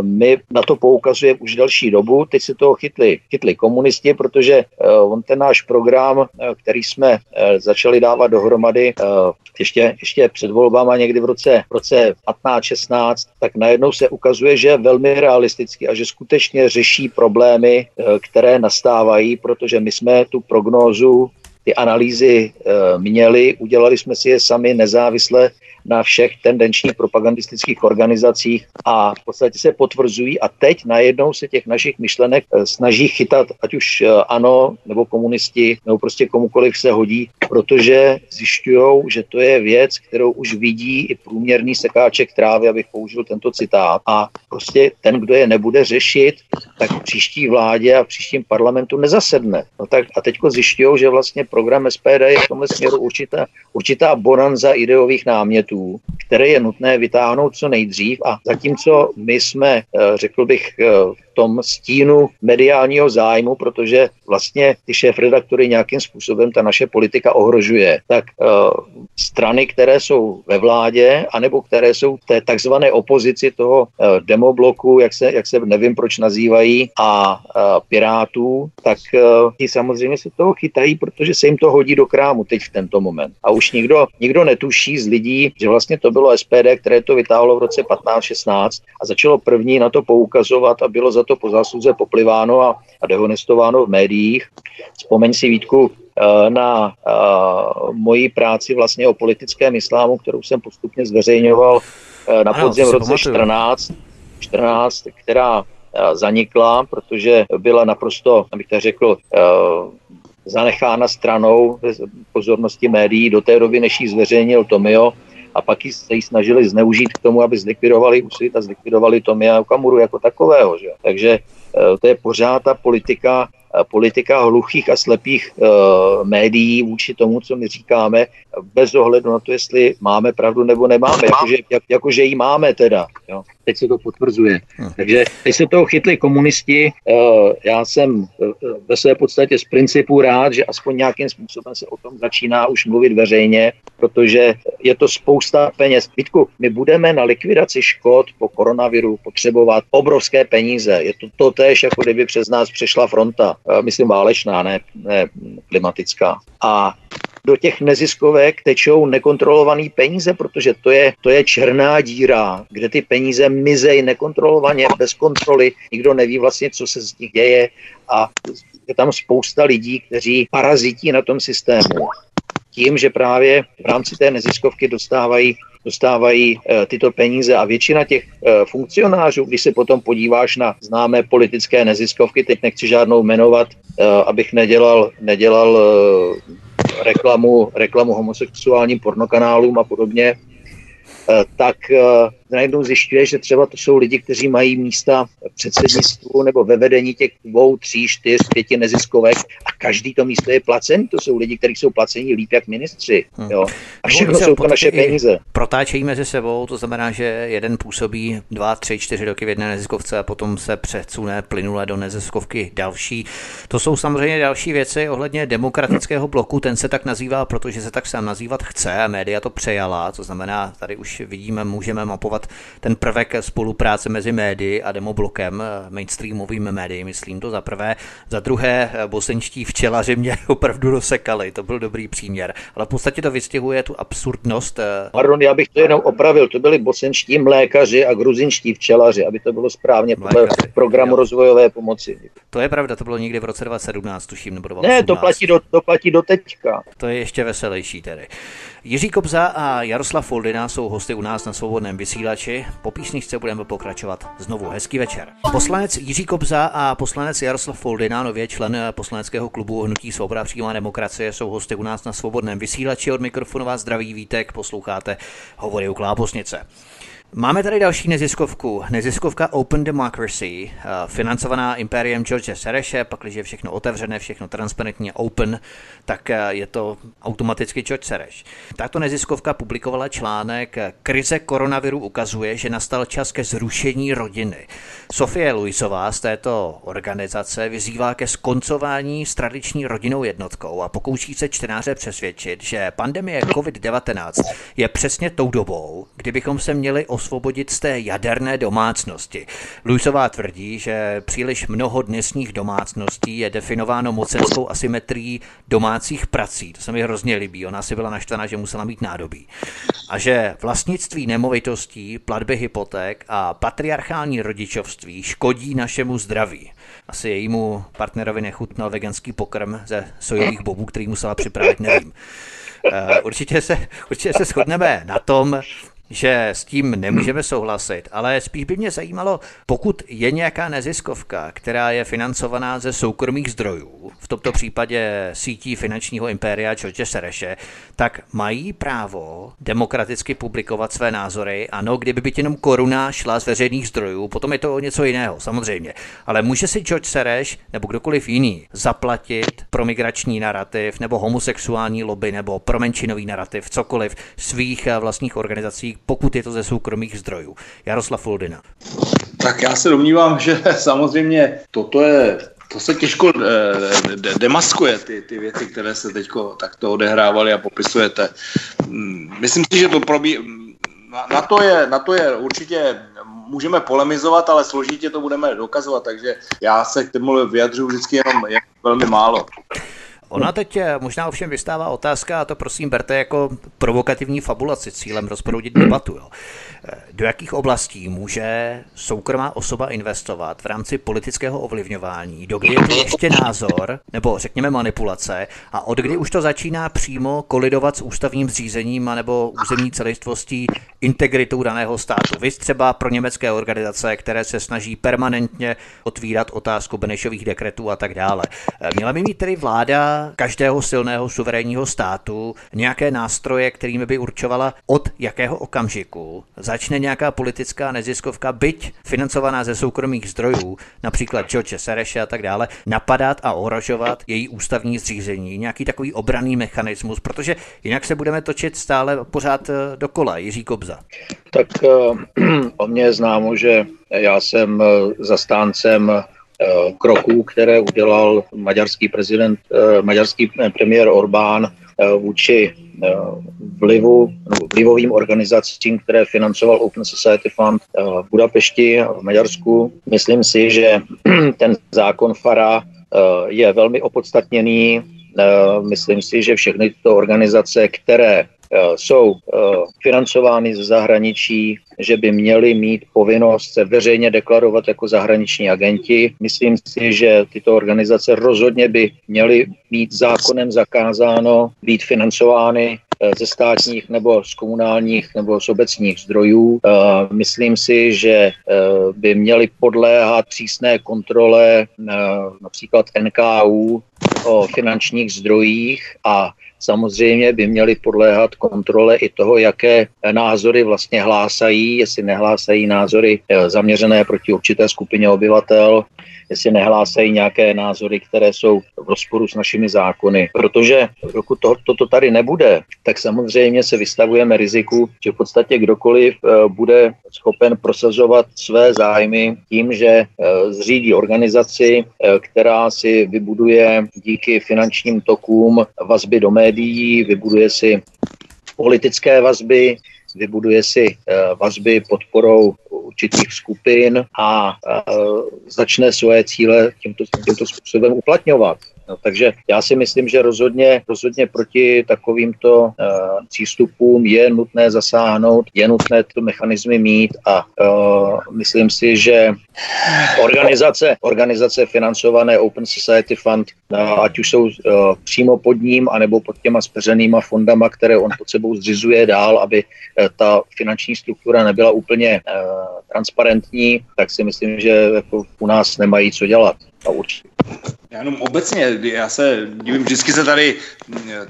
my na to poukazujeme už delší dobu. Teď se toho chytli, chytli komunisti, protože on ten náš program, uh, který jsme uh, začali dávat dohromady uh, ještě, ještě před volbama někdy v roce, v roce 15-16, tak najednou se ukazuje, že je velmi realistický a že skutečně řeší problémy, které nastávají, protože my jsme tu prognózu ty analýzy měli, udělali jsme si je sami nezávisle na všech tendenčních propagandistických organizacích a v podstatě se potvrzují a teď najednou se těch našich myšlenek eh, snaží chytat, ať už eh, ano, nebo komunisti, nebo prostě komukoliv se hodí, protože zjišťují, že to je věc, kterou už vidí i průměrný sekáček trávy, abych použil tento citát. A prostě ten, kdo je nebude řešit, tak v příští vládě a v příštím parlamentu nezasedne. No tak a teďko zjišťují, že vlastně program SPD je v tomhle směru určitá, určitá bonanza ideových námětů produktů, které je nutné vytáhnout co nejdřív a zatímco my jsme, eh, řekl bych, eh, tom stínu mediálního zájmu, protože vlastně ty šéf-redaktory nějakým způsobem ta naše politika ohrožuje, tak uh, strany, které jsou ve vládě, anebo které jsou v té takzvané opozici toho uh, demobloku, jak se, jak se nevím proč nazývají, a uh, pirátů, tak uh, ti samozřejmě se toho chytají, protože se jim to hodí do krámu teď v tento moment. A už nikdo, nikdo netuší z lidí, že vlastně to bylo SPD, které to vytáhlo v roce 15-16 a začalo první na to poukazovat a bylo za to po zásluze popliváno a, a dehonestováno v médiích. Vzpomeň si Vítku eh, na uh, moji práci vlastně o politickém islámu, kterou jsem postupně zveřejňoval uh, na podzim v roce 14, 14, která zanikla, protože byla naprosto, abych tak řekl, zanechána stranou pozornosti médií do té doby, než ji zveřejnil Tomio, a pak se ji snažili zneužít k tomu, aby zlikvidovali úsvit a zlikvidovali Tomia Okamuru jako takového. Že? Takže eh, to je pořád ta politika politika hluchých a slepých uh, médií vůči tomu, co my říkáme, bez ohledu na to, jestli máme pravdu nebo nemáme, jakože, jak, jakože ji máme teda. Jo. Teď se to potvrzuje. Hmm. Takže teď se toho chytli komunisti. Uh, já jsem uh, ve své podstatě z principu rád, že aspoň nějakým způsobem se o tom začíná už mluvit veřejně, protože je to spousta peněz. Vítku, my budeme na likvidaci škod po koronaviru potřebovat obrovské peníze. Je to to tež, jako kdyby přes nás přešla fronta. Eh, myslím válečná, ne, ne klimatická. A do těch neziskovek tečou nekontrolované peníze, protože to je, to je černá díra, kde ty peníze mizej nekontrolovaně, bez kontroly, nikdo neví vlastně, co se z nich děje a je tam spousta lidí, kteří parazití na tom systému. Tím, že právě v rámci té neziskovky dostávají dostávají e, tyto peníze a většina těch e, funkcionářů, když se potom podíváš na známé politické neziskovky, teď nechci žádnou jmenovat, e, abych nedělal, nedělal reklamu, reklamu homosexuálním pornokanálům a podobně, tak najednou zjišťuje, že třeba to jsou lidi, kteří mají místa v předsednictvu nebo ve vedení těch dvou, tří, čtyř, pěti neziskovek a každý to místo je placený. To jsou lidi, kteří jsou placení líp jak ministři. Hmm. Jo. A všechno jsou to naše peníze. Protáčejí mezi sebou, to znamená, že jeden působí dva, tři, čtyři roky v jedné neziskovce a potom se přesune plynule do neziskovky další. To jsou samozřejmě další věci ohledně demokratického bloku. Ten se tak nazývá, protože se tak sám nazývat chce a média to přejala. To znamená, tady už vidíme, můžeme mapovat definovat ten prvek spolupráce mezi médií a demoblokem, eh, mainstreamovými médii, myslím to za prvé. Za druhé, eh, bosenčtí včelaři mě opravdu rozsekali, to byl dobrý příměr. Ale v podstatě to vystihuje tu absurdnost. Eh, Pardon, já bych to jenom opravil, to byli bosenčtí mlékaři a gruzinští včelaři, aby to bylo správně podle mlékaři, programu jo. rozvojové pomoci. To je pravda, to bylo někdy v roce 2017, tuším, nebo 2018. Ne, to platí do, to platí do teďka. To je ještě veselější tedy. Jiří Kobza a Jaroslav Foldina jsou hosty u nás na svobodném vysílači. Po písničce budeme pokračovat znovu. Hezký večer. Poslanec Jiří Kobza a poslanec Jaroslav Foldina, nově člen poslaneckého klubu Hnutí Svoboda přímá demokracie, jsou hosty u nás na svobodném vysílači. Od mikrofonu vás zdraví vítek, posloucháte hovory u Klábosnice. Máme tady další neziskovku. Neziskovka Open Democracy, eh, financovaná impériem George Sereše, pak když je všechno otevřené, všechno transparentně open, tak eh, je to automaticky George Sereš. Tato neziskovka publikovala článek Krize koronaviru ukazuje, že nastal čas ke zrušení rodiny. Sofie Luisová z této organizace vyzývá ke skoncování s tradiční rodinou jednotkou a pokouší se čtenáře přesvědčit, že pandemie COVID-19 je přesně tou dobou, kdybychom se měli osvobodit z té jaderné domácnosti. Luisová tvrdí, že příliš mnoho dnesních domácností je definováno mocenskou asymetrií domácích prací. To se mi hrozně líbí. Ona si byla naštvaná, že musela mít nádobí. A že vlastnictví nemovitostí, platby hypoték a patriarchální rodičovství škodí našemu zdraví. Asi jejímu partnerovi nechutnal veganský pokrm ze sojových bobů, který musela připravit, nevím. Eh, určitě se, určitě se shodneme na tom, že s tím nemůžeme souhlasit, ale spíš by mě zajímalo, pokud je nějaká neziskovka, která je financovaná ze soukromých zdrojů, v tomto případě sítí finančního impéria George Sereše, tak mají právo demokraticky publikovat své názory. Ano, kdyby by jenom koruna šla z veřejných zdrojů, potom je to něco jiného, samozřejmě. Ale může si George Sereš nebo kdokoliv jiný zaplatit pro migrační narrativ nebo homosexuální lobby nebo pro menšinový narrativ, cokoliv svých vlastních organizací, pokud je to ze soukromých zdrojů. Jaroslav Foldina. Tak já se domnívám, že samozřejmě toto je to se těžko eh, de- demaskuje, ty, ty věci, které se teď takto odehrávaly a popisujete. Mm, myslím si, že to probí... Na, na, to je, na to je určitě můžeme polemizovat, ale složitě to budeme dokazovat, takže já se k tomu vyjadřuju vždycky jenom, jenom velmi málo. Ona teď možná ovšem vystává otázka, a to prosím berte jako provokativní fabulaci cílem rozproudit debatu. Jo. Eh, do jakých oblastí může soukromá osoba investovat v rámci politického ovlivňování? Do kdy je to ještě názor, nebo řekněme manipulace, a od kdy už to začíná přímo kolidovat s ústavním zřízením nebo územní celistvostí integritou daného státu? Vy třeba pro německé organizace, které se snaží permanentně otvírat otázku Benešových dekretů a tak dále. Eh, měla by mít tedy vláda každého silného suverénního státu nějaké nástroje, kterými by určovala od jakého okamžiku začne nějaká politická neziskovka, byť financovaná ze soukromých zdrojů, například George Sereše a tak dále, napadat a ohrožovat její ústavní zřízení, nějaký takový obraný mechanismus, protože jinak se budeme točit stále pořád eh, dokola. Jiří Kobza. Tak uh, o mě je známo, že já jsem uh, zastáncem kroků, které udělal maďarský prezident, maďarský premiér Orbán vůči vlivu, vlivovým organizacím, které financoval Open Society Fund v Budapešti a v Maďarsku. Myslím si, že ten zákon FARA je velmi opodstatněný. Myslím si, že všechny tyto organizace, které Eh, jsou eh, financovány ze zahraničí, že by měli mít povinnost se veřejně deklarovat jako zahraniční agenti. Myslím si, že tyto organizace rozhodně by měly mít zákonem zakázáno být financovány eh, ze státních nebo z komunálních nebo z obecních zdrojů. Myslím si, že by měly podléhat přísné kontrole například NKU o finančních zdrojích a samozřejmě by měly podléhat kontrole i toho, jaké názory vlastně hlásají, jestli nehlásají názory eh, zaměřené proti určité skupině obyvatel, jestli nehlásají nějaké názory, které jsou v rozporu s našimi zákony. Protože pokud to, toto tady nebude, tak samozřejmě se vystavujeme riziku, že v podstatě kdokoliv eh, bude schopen prosazovat své zájmy tím, že eh, zřídí organizaci, která si vybuduje díky finančním tokům vazby do médií, vybuduje si politické vazby, vybuduje si eh, vazby podporou určitých skupin a eh, začne svoje cíle tímto, tímto způsobem uplatňovat. No, takže já si myslím, že rozhodně, rozhodně proti takovýmto uh, přístupům je nutné zasáhnout, je nutné ty mechanizmy mít a uh, myslím si, že organizace, organizace financované Open Society Fund, uh, ať už jsou uh, přímo pod ním, anebo pod těma speřenýma fondama, které on pod sebou zřizuje dál, aby uh, ta finanční struktura nebyla úplně uh, transparentní, tak si myslím, že jako u nás nemají co dělat. A určitě já jenom obecně, já se divím, vždycky se tady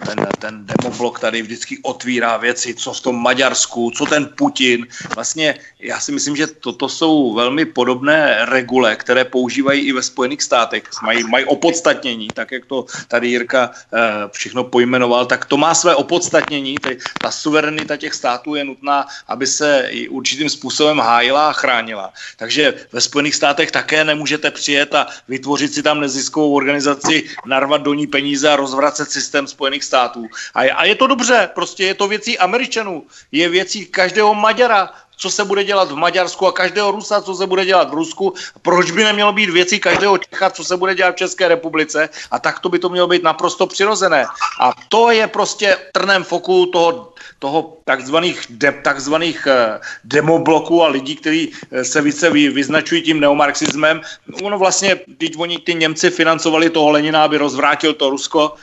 ten, ten demoblok tady vždycky otvírá věci, co v tom Maďarsku, co ten Putin. Vlastně já si myslím, že toto jsou velmi podobné regule, které používají i ve Spojených státech. Mají, mají opodstatnění, tak jak to tady Jirka eh, všechno pojmenoval, tak to má své opodstatnění. Ty, ta suverenita těch států je nutná, aby se i určitým způsobem hájila a chránila. Takže ve Spojených státech také nemůžete přijet a vytvořit si tam neziskovou organizaci, narvat do ní peníze a rozvracet systém Spojených států. A je, a je to dobře, prostě je to věcí Američanů, je věcí každého Maďara, co se bude dělat v Maďarsku a každého Rusa, co se bude dělat v Rusku. Proč by nemělo být věcí každého Čecha, co se bude dělat v České republice a tak to by to mělo být naprosto přirozené. A to je prostě trnem foku toho toho takzvaných, de, takzvaných uh, demobloků a lidí, kteří uh, se více vy, vyznačují tím neomarxismem. Ono vlastně, když oni ty Němci financovali toho Lenina, aby rozvrátil to Rusko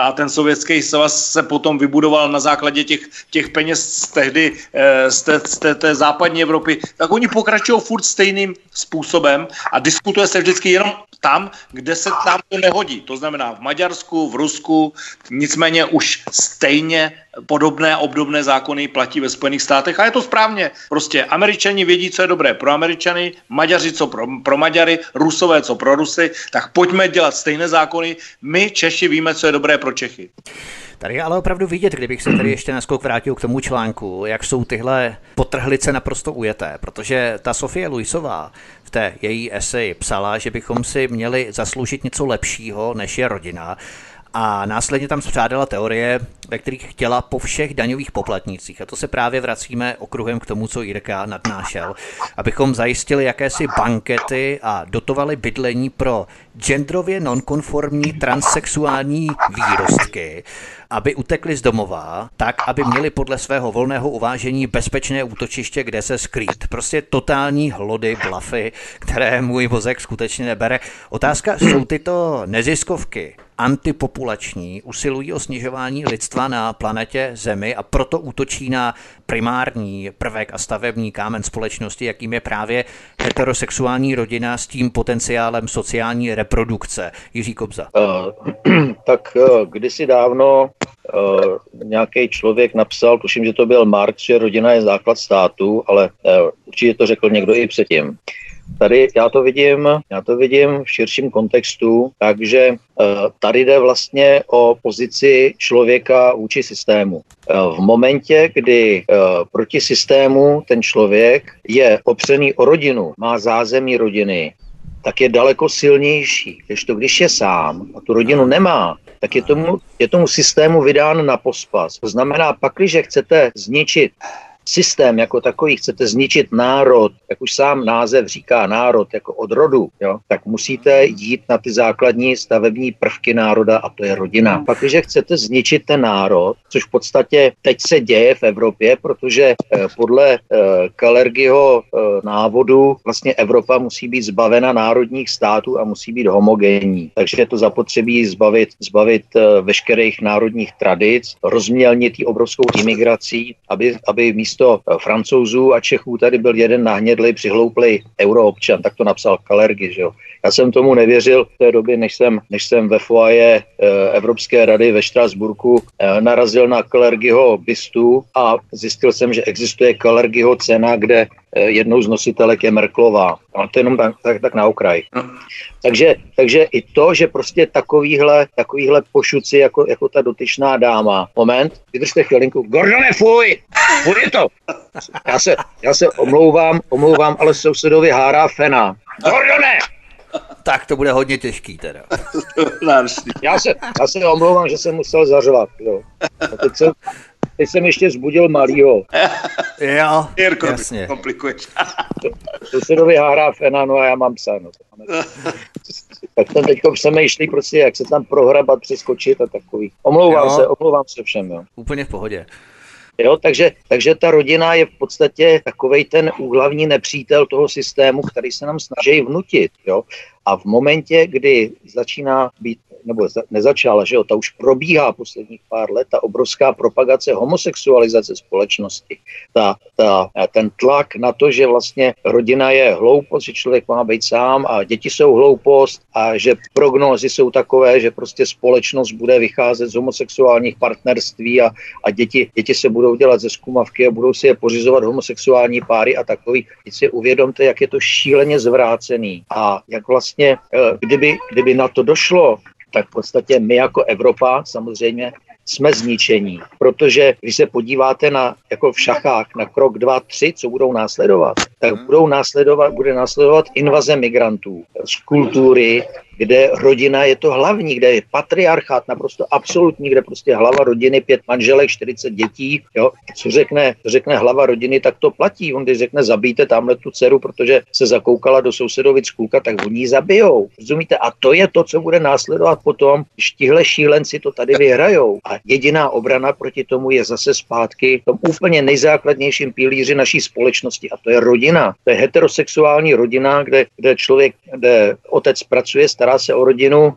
a ten sovětský svaz se potom vybudoval na základě těch, těch peněz z tehdy uh, z, té, z té, té západní Evropy, tak oni pokračují furt stejným způsobem a diskutuje se vždycky jenom tam, kde se tam to nehodí. To znamená v Maďarsku, v Rusku, nicméně už stejně podobné obdobné zákony platí ve Spojených státech a je to správně. Prostě američani vědí, co je dobré pro Američany, Maďaři co pro, pro Maďary, Rusové co pro Rusy, tak pojďme dělat stejné zákony. My Češi víme, co je dobré pro Čechy. Tady je ale opravdu vidět, kdybych se tady ještě naskok vrátil k tomu článku, jak jsou tyhle potrhlice naprosto ujeté, protože ta Sofie Luisová v té její esej psala, že bychom si měli zasloužit něco lepšího, než je rodina. A následně tam spřádala teorie, ve kterých chtěla po všech daňových poplatnících, a to se právě vracíme okruhem k tomu, co Jirka nadnášel, abychom zajistili jakési bankety a dotovali bydlení pro genderově nonkonformní transsexuální výrostky, aby utekli z domova, tak, aby měli podle svého volného uvážení bezpečné útočiště, kde se skrýt. Prostě totální hlody, blafy, které můj mozek skutečně nebere. Otázka, jsou tyto neziskovky antipopulační, usilují o snižování lidstva na planetě Zemi a proto útočí na primární prvek a stavební kámen společnosti, jakým je právě heterosexuální rodina s tím potenciálem sociální reprodukce. Jiří Kobza. Uh, tak uh, kdysi dávno uh, nějaký člověk napsal, tuším, že to byl Marx, že rodina je základ státu, ale uh, určitě to řekl někdo i předtím. Tady já to vidím, já to vidím v širším kontextu, takže tady jde vlastně o pozici člověka vůči systému. V momentě, kdy proti systému ten člověk je opřený o rodinu, má zázemí rodiny, tak je daleko silnější. Když to, když je sám a tu rodinu nemá, tak je tomu, je tomu systému vydán na pospas. To znamená, pak, když chcete zničit systém jako takový, chcete zničit národ, jak už sám název říká národ, jako od rodu, jo, tak musíte jít na ty základní stavební prvky národa a to je rodina. Pak, když chcete zničit ten národ, což v podstatě teď se děje v Evropě, protože eh, podle eh, Kalergyho eh, návodu vlastně Evropa musí být zbavena národních států a musí být homogenní. Takže je to zapotřebí zbavit, zbavit eh, veškerých národních tradic, rozmělnit obrovskou imigrací, aby, aby místo místo eh, francouzů a Čechů tady byl jeden nahnědlý, přihlouplý euroobčan, tak to napsal Kalergy, že jo. Já jsem tomu nevěřil v té době, než jsem, než jsem ve foaje eh, Evropské rady ve Štrasburku eh, narazil na Kalergyho bystu a zjistil jsem, že existuje Kalergyho cena, kde jednou z nositelek je Merklová. A to jenom tak, tak, tak na okraj. No. Takže, takže i to, že prostě takovýhle, takovýhle pošuci jako, jako ta dotyčná dáma. Moment, vydržte chvilinku. Gordone, fuj! Fuj je to! Já se, já se omlouvám, omlouvám, ale sousedovi hárá fena. Gordone! Tak to bude hodně těžký teda. já, se, já se omlouvám, že jsem musel zařvat. Jo. A teď jsem, teď jsem ještě zbudil malýho. Jo, Jirko, jasně. komplikuješ. Sousedovi hárá fena, no a já mám psa. No. tak ten teďko přemýšlí prostě, jak se tam prohrabat, přeskočit a takový. Omlouvám jo. se, omlouvám se všem. Jo. Úplně v pohodě. Jo, takže, takže ta rodina je v podstatě takový ten úhlavní nepřítel toho systému, který se nám snaží vnutit. Jo? A v momentě, kdy začíná být nebo nezačala, že jo, ta už probíhá posledních pár let, ta obrovská propagace homosexualizace společnosti, ta, ta, ten tlak na to, že vlastně rodina je hloupost, že člověk má být sám a děti jsou hloupost a že prognózy jsou takové, že prostě společnost bude vycházet z homosexuálních partnerství a, a děti, děti se budou dělat ze zkumavky a budou si je pořizovat homosexuální páry a takový. Teď si uvědomte, jak je to šíleně zvrácený a jak vlastně, eh, kdyby, kdyby na to došlo, tak v podstatě my jako Evropa samozřejmě jsme zničení, protože když se podíváte na, jako v šachách, na krok 2, 3, co budou následovat, tak budou následovat, bude následovat invaze migrantů z kultury, kde rodina je to hlavní, kde je patriarchát naprosto absolutní, kde prostě hlava rodiny, pět manželek, 40 dětí, jo, co řekne, co řekne hlava rodiny, tak to platí. On když řekne, zabijte tamhle tu dceru, protože se zakoukala do sousedovic kůlka, tak oni ji zabijou. Rozumíte? A to je to, co bude následovat potom, když tihle šílenci to tady vyhrajou. A jediná obrana proti tomu je zase zpátky v tom úplně nejzákladnějším pilíři naší společnosti, a to je rodina. To je heterosexuální rodina, kde, kde člověk, kde otec pracuje, stará se o rodinu,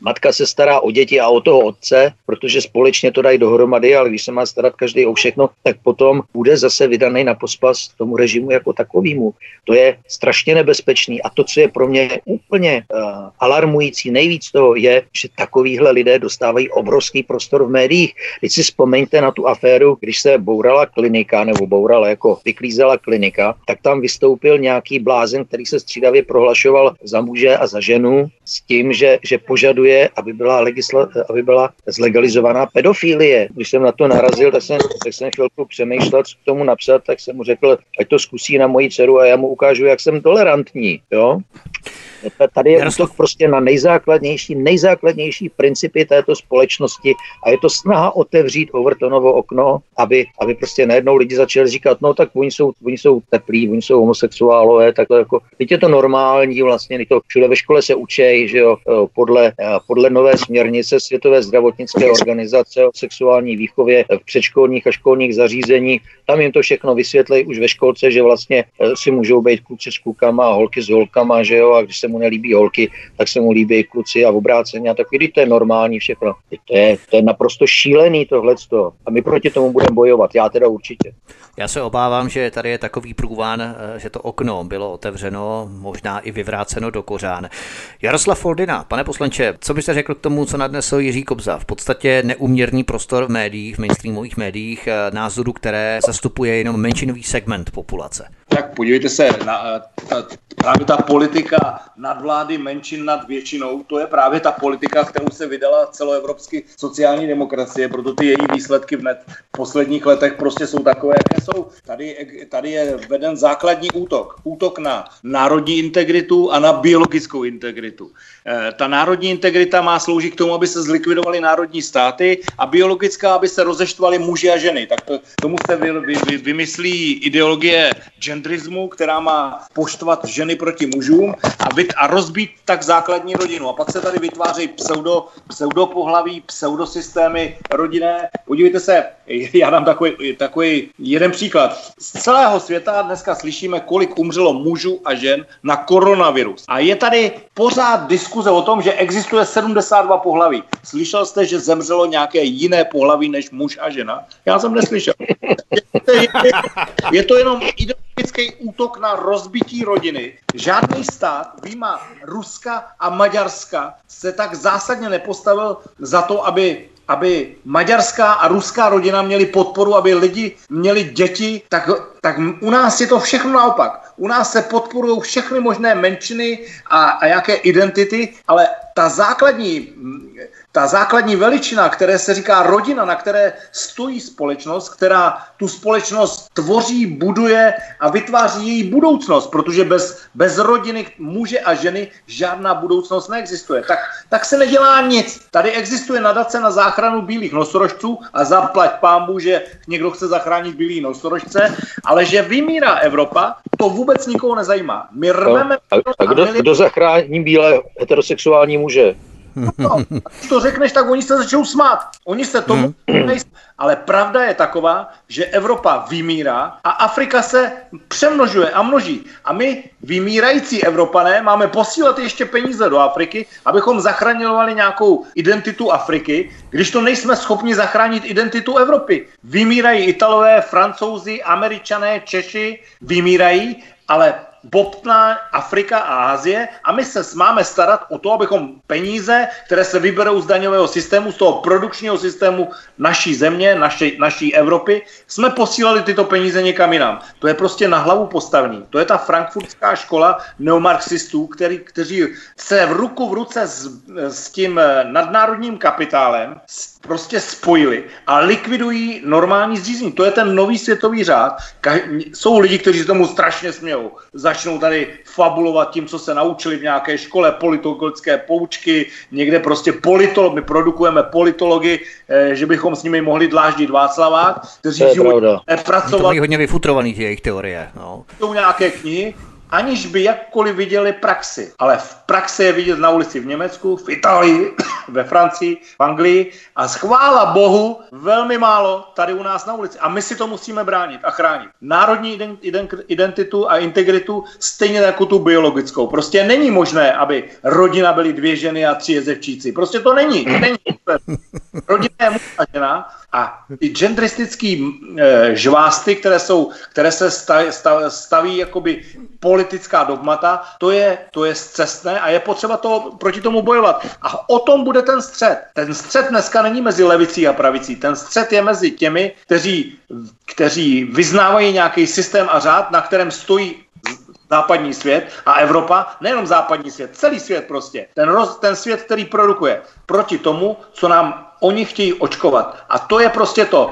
matka se stará o děti a o toho otce, protože společně to dají dohromady, ale když se má starat každý o všechno, tak potom bude zase vydaný na pospas tomu režimu jako takovému. To je strašně nebezpečný a to, co je pro mě úplně uh, alarmující nejvíc toho, je, že takovýhle lidé dostávají obrovský prostor v médiích. Teď si vzpomeňte na tu aféru, když se bourala klinika nebo bourala jako vyklízela klinika, tak tam vystoupil nějaký blázen, který se střídavě prohlašoval za muže a za ženu s tím, že, že požaduje, aby byla, legisla, aby byla zlegalizovaná pedofilie. Když jsem na to narazil, tak jsem, tak jsem chvilku přemýšlel, co k tomu napsat, tak jsem mu řekl, ať to zkusí na moji dceru a já mu ukážu, jak jsem tolerantní. Jo? Tady je útok prostě na nejzákladnější, nejzákladnější principy této společnosti a je to snaha otevřít Overtonovo okno, aby, aby prostě najednou lidi začali říkat, no tak oni jsou, oni jsou teplí, oni jsou homosexuálové, tak to jako, teď je to normální vlastně, to všude ve škole se učí, že jo, podle, podle nové směrnice Světové zdravotnické organizace o sexuální výchově v předškolních a školních zařízení, tam jim to všechno vysvětlí už ve školce, že vlastně si můžou být kluci s klukama a holky s holkama, že jo, a když se se mu nelíbí holky, tak se mu líbí kluci a obráceně a tak když to je normální všechno. To je, to je naprosto šílený tohle. A my proti tomu budeme bojovat, já teda určitě. Já se obávám, že tady je takový průván, eh, že to okno bylo otevřeno, možná i vyvráceno do kořán. Jaroslav Foldina, pane poslanče, co byste řekl k tomu, co nadnesl Jiří Kobza? V podstatě neuměrný prostor v médiích, v mainstreamových médiích, eh, názoru, které zastupuje jenom menšinový segment populace. Tak podívejte se, na, ta, právě ta politika nadvlády menšin nad většinou, to je právě ta politika, kterou se vydala celoevropsky sociální demokracie, proto ty její výsledky v, net, posledních letech prostě jsou takové, jaké jsou. Tady, tady je veden základní útok. Útok na národní integritu a na biologickou integritu. E, ta národní integrita má sloužit k tomu, aby se zlikvidovaly národní státy a biologická, aby se rozeštvali muži a ženy. Tak to, tomu se vy, vy, vy, vymyslí ideologie genderismu, která má poštvat ženy proti mužům a, vyt, a rozbít tak základní rodinu. A pak se tady vytvářejí pseudo, pseudopohlaví, pseudosystémy rodinné. Podívejte se, já dám takový, takový jeden příklad. Z celého světa dneska slyšíme, kolik umřelo mužů a žen na koronavirus. A je tady pořád diskuze o tom, že existuje 72 pohlaví. Slyšel jste, že zemřelo nějaké jiné pohlaví než muž a žena? Já jsem neslyšel. Je, to jenom ideologický útok na rozbití rodiny. Žádný stát, výjima Ruska a Maďarska, se tak zásadně nepostavil za to, aby aby maďarská a ruská rodina měli podporu, aby lidi měli děti, tak, tak u nás je to všechno naopak. U nás se podporují všechny možné menšiny a, a jaké identity, ale ta základní ta základní veličina, které se říká rodina, na které stojí společnost, která tu společnost tvoří, buduje a vytváří její budoucnost, protože bez, bez rodiny muže a ženy žádná budoucnost neexistuje. Tak, tak se nedělá nic. Tady existuje nadace na záchranu bílých nosorožců a zaplať pámbu, že někdo chce zachránit bílý nosorožce, ale že vymírá Evropa, to vůbec nikoho nezajímá. My rveme... A, a kdo, kdo zachrání bílé heterosexuální muže? No, když to řekneš, tak oni se začnou smát. Oni se tomu hmm. nejsou. Ale pravda je taková, že Evropa vymírá a Afrika se přemnožuje a množí. A my, vymírající Evropané, máme posílat ještě peníze do Afriky, abychom zachraňovali nějakou identitu Afriky, když to nejsme schopni zachránit identitu Evropy. Vymírají Italové, Francouzi, Američané, Češi, vymírají, ale bobtná Afrika a Asie a my se máme starat o to, abychom peníze, které se vyberou z daňového systému, z toho produkčního systému naší země, naší, naší Evropy, jsme posílali tyto peníze někam jinam. To je prostě na hlavu postavený. To je ta frankfurtská škola neomarxistů, který, kteří se v ruku v ruce s, s tím nadnárodním kapitálem prostě spojili a likvidují normální zřízení. To je ten nový světový řád. Jsou lidi, kteří tomu strašně smějou. Začnou tady fabulovat tím, co se naučili v nějaké škole, politologické poučky, někde prostě politolog, my produkujeme politology, eh, že bychom s nimi mohli dláždit Václavák, kteří pracovali. To mají hodně vyfutrovaný jejich teorie. No. Jsou nějaké knihy, aniž by jakkoliv viděli praxi. Ale v praxi je vidět na ulici v Německu, v Itálii, ve Francii, v Anglii a schvála Bohu velmi málo tady u nás na ulici. A my si to musíme bránit a chránit. Národní identitu a integritu stejně jako tu biologickou. Prostě není možné, aby rodina byly dvě ženy a tři jezevčíci. Prostě to není. není. Rodina je muž a žena a ty genderistický e, žvásty, které, jsou, které se staví, staví jakoby politická dogmata, to je, to je zcestné a je potřeba to, proti tomu bojovat. A o tom bude ten střed. Ten střed dneska není mezi levicí a pravicí. Ten střed je mezi těmi, kteří, kteří vyznávají nějaký systém a řád, na kterém stojí západní svět a Evropa, nejenom západní svět, celý svět prostě. Ten, roz, ten svět, který produkuje proti tomu, co nám oni chtějí očkovat. A to je prostě to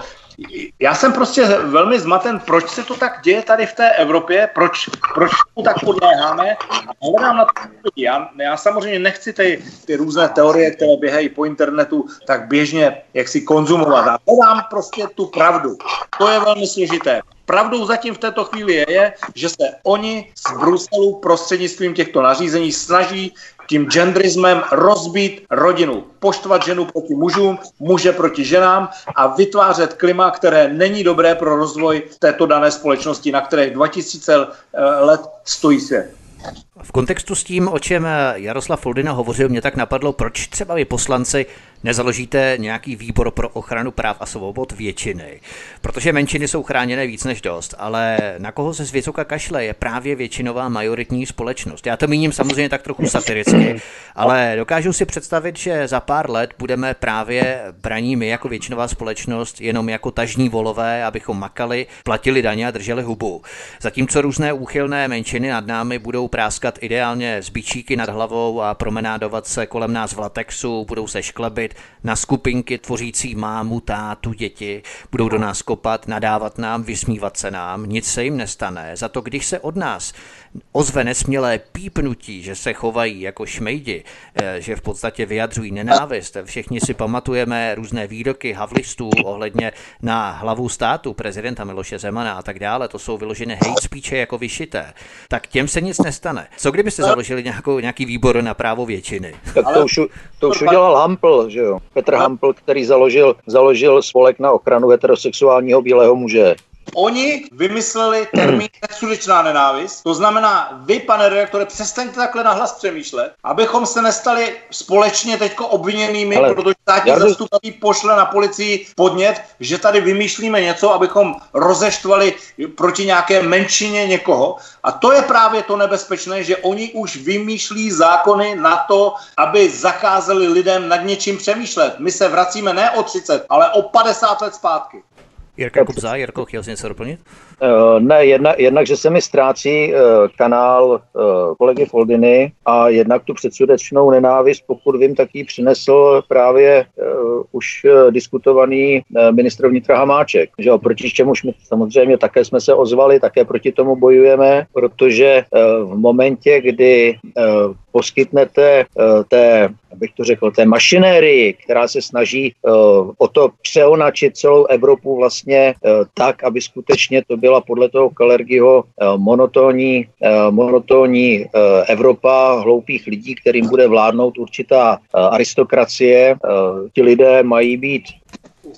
já jsem prostě velmi zmaten, proč se to tak děje tady v té Evropě, proč, proč to tak podléháme. Hledám na to já, já samozřejmě nechci ty, ty různé teorie, které běhají po internetu, tak běžně jak si konzumovat. A hledám prostě tu pravdu. To je velmi složité. Pravdou zatím v této chvíli je, je, že se oni z Bruselu prostřednictvím těchto nařízení snaží tím genderismem rozbít rodinu, poštvat ženu proti mužům, muže proti ženám a vytvářet klima, které není dobré pro rozvoj této dané společnosti, na které 2000 eh, let stojí svět. V kontextu s tím, o čem Jaroslav Foldina hovořil, mě tak napadlo, proč třeba vy poslanci nezaložíte nějaký výbor pro ochranu práv a svobod většiny. Protože menšiny jsou chráněné víc než dost, ale na koho se z vysoka kašle je právě většinová majoritní společnost. Já to míním samozřejmě tak trochu satiricky, ale dokážu si představit, že za pár let budeme právě braní my jako většinová společnost jenom jako tažní volové, abychom makali, platili daně a drželi hubu. Zatímco různé úchylné menšiny nad námi budou práskat ideálně z bičíky nad hlavou a promenádovat se kolem nás v latexu, budou se šklebit, na skupinky tvořící mámu, tátu, děti, budou do nás kopat, nadávat nám, vysmívat se nám, nic se jim nestane. Za to, když se od nás ozve nesmělé pípnutí, že se chovají jako šmejdi, eh, že v podstatě vyjadřují nenávist. Všichni si pamatujeme různé výroky havlistů ohledně na hlavu státu, prezidenta Miloše Zemana a tak dále. To jsou vyložené hate speeche jako vyšité. Tak těm se nic nestane. Co kdybyste založili nějakou, nějaký výbor na právo většiny? Tak to už, to už udělal Hampl, že jo? Petr Hampl, který založil, založil spolek na ochranu heterosexuálního bílého muže. Oni vymysleli termín nesudečná nenávist. To znamená, vy, pane redaktore, přestaňte takhle nahlas přemýšlet, abychom se nestali společně teďko obviněnými, Ale protože státní já zastupí pošle na policii podnět, že tady vymýšlíme něco, abychom rozeštvali proti nějaké menšině někoho. A to je právě to nebezpečné, že oni už vymýšlí zákony na to, aby zakázali lidem nad něčím přemýšlet. My se vracíme ne o 30, ale o 50 let zpátky. Jirka Kubza, Jirko, chtěl jsi něco doplnit? Uh, ne, jedna, jednak, že se mi ztrácí uh, kanál uh, kolegy Foldiny a jednak tu předsudečnou nenávist, pokud vím, tak ji přinesl právě uh, už uh, diskutovaný uh, ministr vnitra Hamáček. Že jo, proti čemuž my samozřejmě také jsme se ozvali, také proti tomu bojujeme, protože uh, v momentě, kdy uh, poskytnete uh, té, abych to řekl, té mašinérii, která se snaží uh, o to přeonačit celou Evropu vlastně uh, tak, aby skutečně to byla podle toho Kalergiho monotónní, monotónní Evropa hloupých lidí, kterým bude vládnout určitá aristokracie. Ti lidé mají být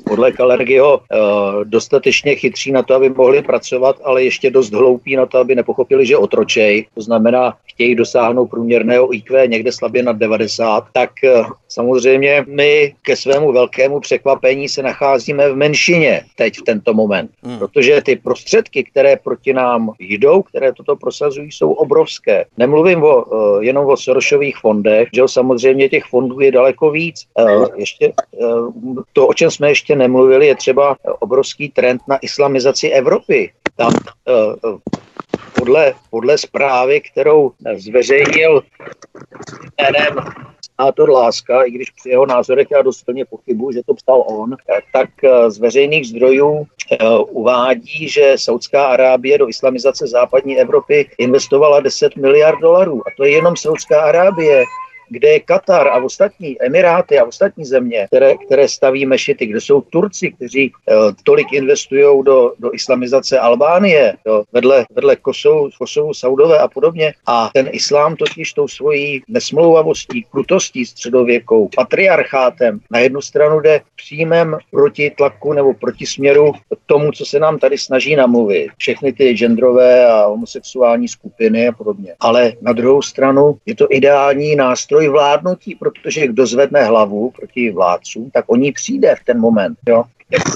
podle Kalergiho eh, dostatečně chytří na to, aby mohli pracovat, ale ještě dost hloupí na to, aby nepochopili, že otročej, to znamená, chtějí dosáhnout průměrného IQ někde slabě nad 90, tak eh, samozřejmě my ke svému velkému překvapení se nacházíme v menšině teď v tento moment, hmm. protože ty prostředky, které proti nám jdou, které toto prosazují, jsou obrovské. Nemluvím o, eh, jenom o Sorosových fondech, že samozřejmě těch fondů je daleko víc. Ještě to, o čem jsme ještě nemluvili, je třeba obrovský trend na islamizaci Evropy. Tam uh, podle, podle zprávy, kterou zveřejnil jménem senátor Láska, i když při jeho názorech já dost silně pochybu, že to psal on, tak eh, z veřejných zdrojů uvádí, že Saudská Arábie do islamizace západní Evropy investovala 10 miliard dolarů. A to je jenom Saudská Arábie kde je Katar a ostatní Emiráty a ostatní země, které, které staví mešity, kde jsou Turci, kteří uh, tolik investují do, do islamizace Albánie, do, vedle, vedle Kosovu, Kosovu, Saudové a podobně. A ten islám totiž tou svojí nesmlouvavostí, krutostí středověkou, patriarchátem na jednu stranu jde přímém proti tlaku nebo proti směru tomu, co se nám tady snaží namluvit. Všechny ty genderové a homosexuální skupiny a podobně. Ale na druhou stranu je to ideální nástroj nástroj vládnutí, protože kdo zvedne hlavu proti vládcům, tak o ní přijde v ten moment. Jo?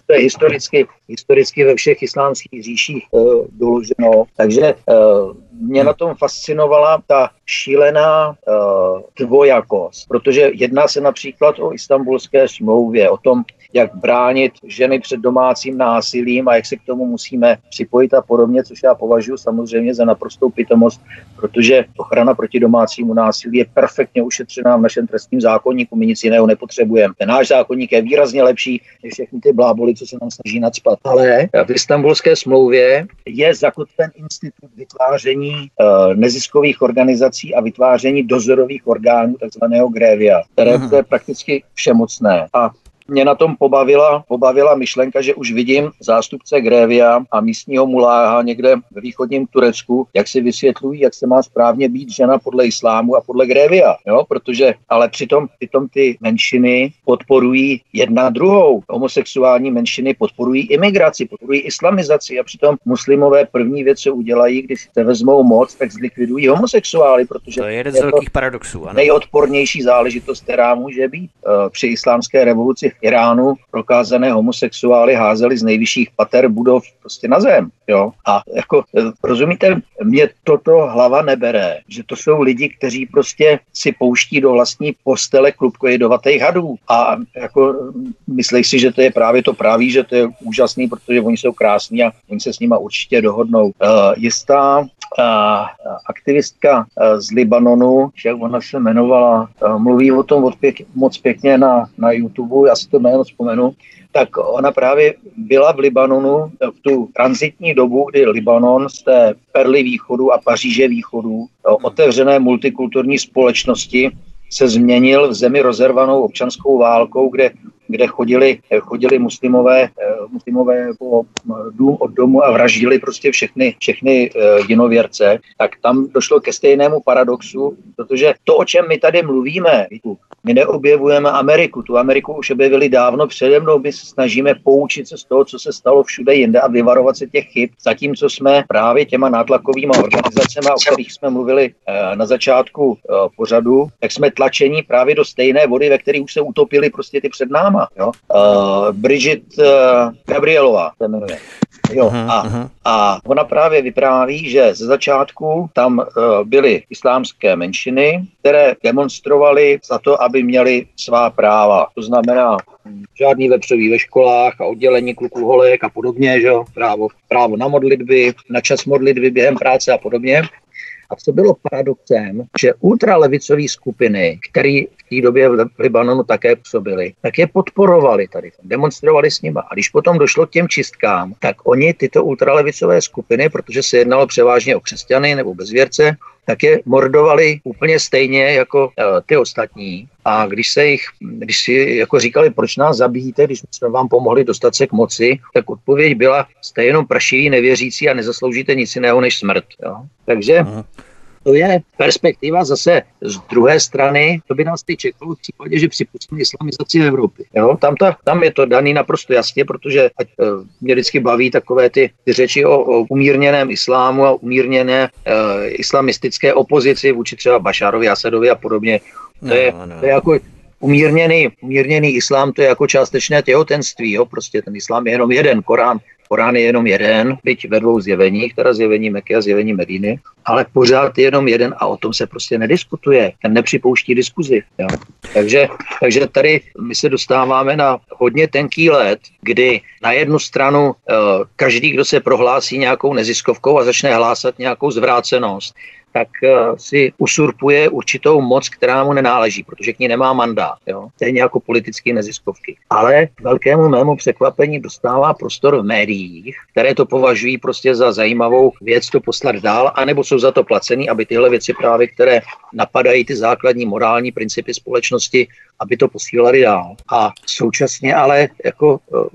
to je historicky, historicky ve všech islámských říších uh, doloženo. Takže uh, mě na tom fascinovala ta šílená uh, dvojakost, protože jedná se například o istambulské smlouvě, o tom, jak bránit ženy před domácím násilím a jak se k tomu musíme připojit a podobně, což já považuji samozřejmě za naprostou pitomost, protože ochrana proti domácímu násilí je perfektně ušetřená v našem trestním zákonníku, my nic jiného nepotřebujeme. Ten náš zákonník je výrazně lepší než všechny ty bláboli, co se nám snaží nadspat. Ale v istambulské smlouvě je zakotven institut vytváření uh, neziskových organizací a vytváření dozorových orgánů, takzvaného grévia, které je prakticky všemocné. A mě na tom pobavila, pobavila myšlenka, že už vidím zástupce Grévia a místního muláha někde ve východním Turecku, jak si vysvětlují, jak se má správně být žena podle islámu a podle Grévia. Jo? Protože, ale přitom, přitom ty menšiny podporují jedna druhou. Homosexuální menšiny podporují imigraci, podporují islamizaci a přitom muslimové první věc, co udělají, když se vezmou moc, tak zlikvidují homosexuály, protože to je jeden z velkých paradoxů. Ano. Nejodpornější záležitost, která může být. Eh, při islámské revoluci v Iránu prokázané homosexuály házeli z nejvyšších pater budov prostě na zem. Jo? A jako, eh, rozumíte, mě toto hlava nebere, že to jsou lidi, kteří prostě si pouští do vlastní postele klubko jedovatých hadů a jako myslí si, že to je právě to praví, že to je úžasný, protože oni jsou krásní a oni se s nima určitě dohodnou. Uh, jistá aktivistka uh, z Libanonu, jak ona se jmenovala, uh, mluví o tom pěk, moc pěkně na, na YouTube, já si to jméno vzpomenu, tak ona právě byla v Libanonu v tu transitní dobu, kdy Libanon z té Perly východu a Paříže východu, otevřené multikulturní společnosti, se změnil v zemi rozervanou občanskou válkou, kde kde chodili, chodili muslimové, eh, muslimové po dům od domu a vraždili prostě všechny, všechny eh, jinověrce, tak tam došlo ke stejnému paradoxu, protože to, o čem my tady mluvíme, my neobjevujeme Ameriku, tu Ameriku už objevili dávno přede mnou, my se snažíme poučit se z toho, co se stalo všude jinde a vyvarovat se těch chyb, zatímco jsme právě těma nátlakovými organizacemi, o kterých jsme mluvili eh, na začátku pořadu, tak jsme tlačení právě do stejné vody, ve které už se utopili prostě ty před náma. Jo? Uh, Bridget uh, Gabrielová se jmenuje. Jo, a, a ona právě vypráví, že ze začátku tam uh, byly islámské menšiny, které demonstrovaly za to, aby měli svá práva. To znamená žádný vepřový ve školách a oddělení kluků holek a podobně, že jo? Právo, právo na modlitby, na čas modlitby během práce a podobně. A co bylo paradoxem, že ultralevicové skupiny, které v té době v Libanonu také působily, tak je podporovali tady, demonstrovali s nimi. A když potom došlo k těm čistkám, tak oni tyto ultralevicové skupiny, protože se jednalo převážně o křesťany nebo bezvěrce, tak je mordovali úplně stejně jako uh, ty ostatní. A když se jich, když si jako říkali, proč nás zabijíte, když jsme vám pomohli dostat se k moci, tak odpověď byla, jste jenom prašiví, nevěřící a nezasloužíte nic jiného než smrt. Jo? Takže Aha to je perspektiva zase z druhé strany, to by nás teď čekalo v případě, že připustíme islamizaci Evropy. Jo? Tam, ta, tam je to daný naprosto jasně, protože ať, e, mě vždycky baví takové ty, ty řeči o, o umírněném islámu a umírněné e, islamistické opozici vůči třeba Bašárovi, Asadovi a podobně. To, no, je, no. to je jako umírněný, umírněný islám, to je jako částečné těhotenství, jo? prostě ten islám je jenom jeden, Korán Korán je jenom jeden, byť ve dvou zjeveních, teda zjevení Meky a zjevení Medíny, ale pořád je jenom jeden a o tom se prostě nediskutuje. Ten nepřipouští diskuzi. Jo. Takže, takže tady my se dostáváme na hodně tenký let, kdy na jednu stranu eh, každý, kdo se prohlásí nějakou neziskovkou a začne hlásat nějakou zvrácenost, tak uh, si usurpuje určitou moc, která mu nenáleží, protože k ní nemá mandát. Jo? Stejně jako politické neziskovky. Ale velkému mému překvapení dostává prostor v médiích, které to považují prostě za zajímavou věc to poslat dál, anebo jsou za to placený, aby tyhle věci právě, které napadají ty základní morální principy společnosti, aby to posílali dál. A současně ale jako uh,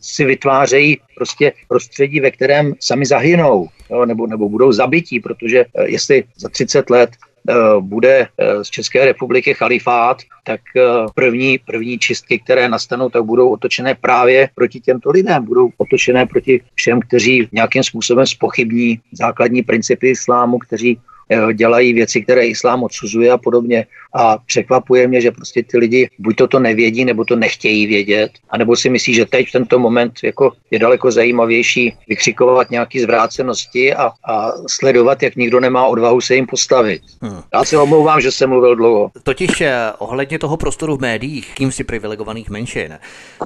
si vytvářejí prostě prostředí, ve kterém sami zahynou jo, nebo, nebo budou zabití, protože uh, jestli za 30 let uh, bude z České republiky chalifát, tak první, první čistky, které nastanou, tak budou otočené právě proti těmto lidem. Budou otočené proti všem, kteří nějakým způsobem spochybní základní principy islámu, kteří Eh, dělají věci, které islám odsuzuje a podobně. A překvapuje mě, že prostě ty lidi buď toto nevědí, nebo to nechtějí vědět, anebo si myslí, že teď v tento moment jako je daleko zajímavější vykřikovat nějaké zvrácenosti a, a sledovat, jak nikdo nemá odvahu se jim postavit. Hmm. Já se omlouvám, že jsem mluvil dlouho. Totiž eh, ohledně toho prostoru v médiích, kým si privilegovaných menšin,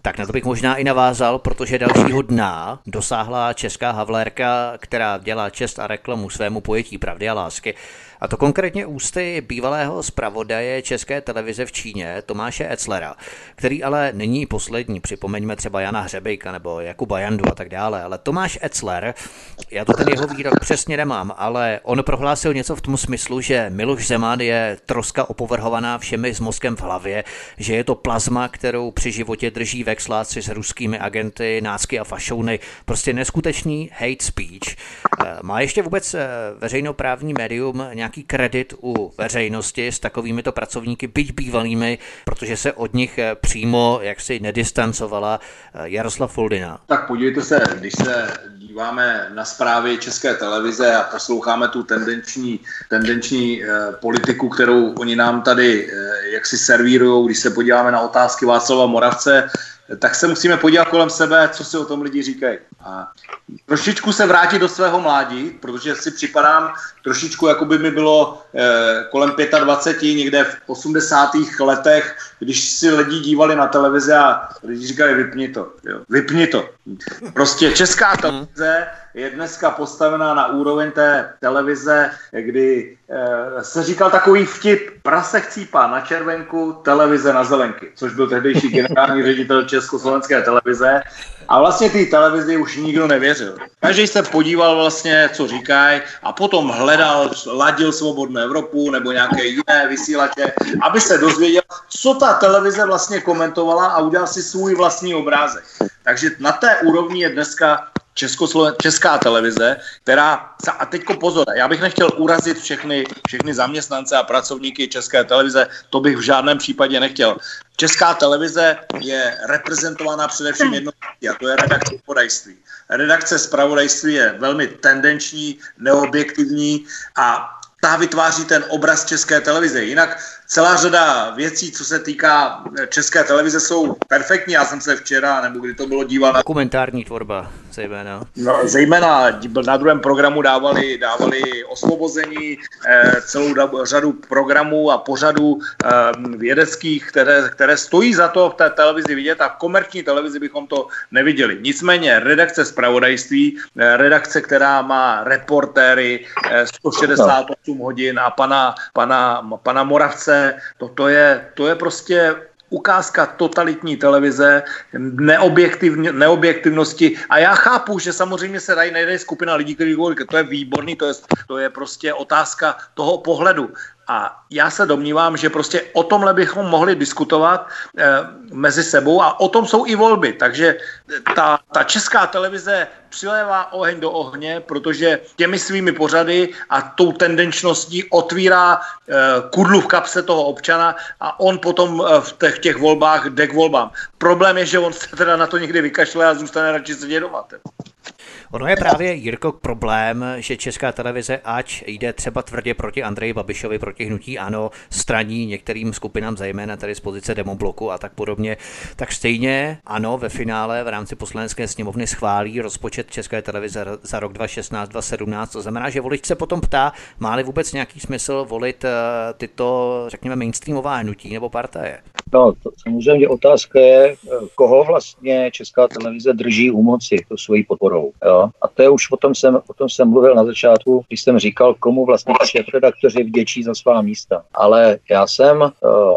tak na to bych možná i navázal, protože dalšího dna dosáhla česká havlérka, která dělá čest a reklamu svému pojetí pravdy a lásky que A to konkrétně ústy bývalého zpravodaje České televize v Číně, Tomáše Etzlera, který ale není poslední. Připomeňme třeba Jana Hřebejka nebo Jakuba Jandu a tak dále. Ale Tomáš Etzler, já to ten jeho výrok přesně nemám, ale on prohlásil něco v tom smyslu, že Miloš Zeman je troska opovrhovaná všemi s mozkem v hlavě, že je to plazma, kterou při životě drží vexláci s ruskými agenty, nácky a fašouny. Prostě neskutečný hate speech. Eh, má ještě vůbec eh, veřejnoprávní médium nějaký kredit u veřejnosti s takovými to pracovníky, byť bývalými, protože se od nich eh, přímo jaksi nedistancovala Jaroslav Foldina? Tak podívejte se, když se díváme na zprávy České televize a posloucháme tu tendenční, tendenční eh, politiku, kterou oni nám tady eh, jaksi servírují, když se podíváme na otázky Václava Moravce, tak se musíme podívat kolem sebe, co si o tom lidi říkají. A trošičku se vrátit do svého mládí, protože si připadám trošičku, jako by mi bylo eh, kolem 25, někde v 80. letech, když si lidi dívali na televizi a lidi říkali, vypni to, jo, vypni to. Prostě česká televize je dneska postavená na úroveň té televize, kdy eh, se říkal takový vtip, prase chcípá na červenku, televize na zelenky, což byl tehdejší generální ředitel Československé televize. A vlastně té televizi už nikdo nevěřil. Každý se podíval vlastně, co říkají a potom hledal, ladil Svobodnou Evropu nebo nějaké jiné vysílače, aby se dozvěděl, co ta televize vlastně komentovala a udělal si svůj vlastní obrázek. Takže na té úrovni je dneska Českosloven- česká televize, která, a teďko pozor, já bych nechtěl urazit všechny, všechny zaměstnance a pracovníky České televize, to bych v žádném případě nechtěl. Česká televize je reprezentovaná především jednou, a to je redakce zpravodajství. Redakce zpravodajství je velmi tendenční, neobjektivní a ta vytváří ten obraz české televize. Jinak celá řada věcí, co se týká české televize, jsou perfektní. Já jsem se včera, nebo kdy to bylo, díval na... Dokumentární tvorba, zejména. No, zejména na druhém programu dávali, dávali osvobození, eh, celou řadu programů a pořadů eh, vědeckých, které, které stojí za to v té televizi vidět a v komerční televizi bychom to neviděli. Nicméně redakce zpravodajství, eh, redakce, která má reportéry eh, 168 hodin a pana, pana, pana Moravce, to, to, je, to je prostě ukázka totalitní televize, neobjektivnosti. A já chápu, že samozřejmě se dají najde skupina lidí, kteří říkají, to je výborný, to je, to je prostě otázka toho pohledu. A já se domnívám, že prostě o tomhle bychom mohli diskutovat e, mezi sebou a o tom jsou i volby. Takže ta, ta česká televize přilévá oheň do ohně, protože těmi svými pořady a tou tendenčností otvírá e, kudlu v kapse toho občana a on potom e, v těch, těch volbách jde k volbám. Problém je, že on se teda na to někdy vykašle a zůstane radši sedět doma. Ono je právě, Jirko, problém, že česká televize, ať jde třeba tvrdě proti Andreji Babišovi, proti hnutí ANO, straní některým skupinám, zejména tady z pozice demobloku a tak podobně, tak stejně ano, ve finále v rámci poslanecké sněmovny schválí rozpočet české televize za rok 2016-2017. To znamená, že volič se potom ptá, má-li vůbec nějaký smysl volit eh, tyto, řekněme, mainstreamová hnutí nebo partaje. No, to samozřejmě otázka je, koho vlastně Česká televize drží u moci to svojí podporou. Jo? A to je už o tom, jsem, o tom jsem mluvil na začátku, když jsem říkal, komu vlastně šéf-redaktoři vděčí za svá místa. Ale já jsem uh,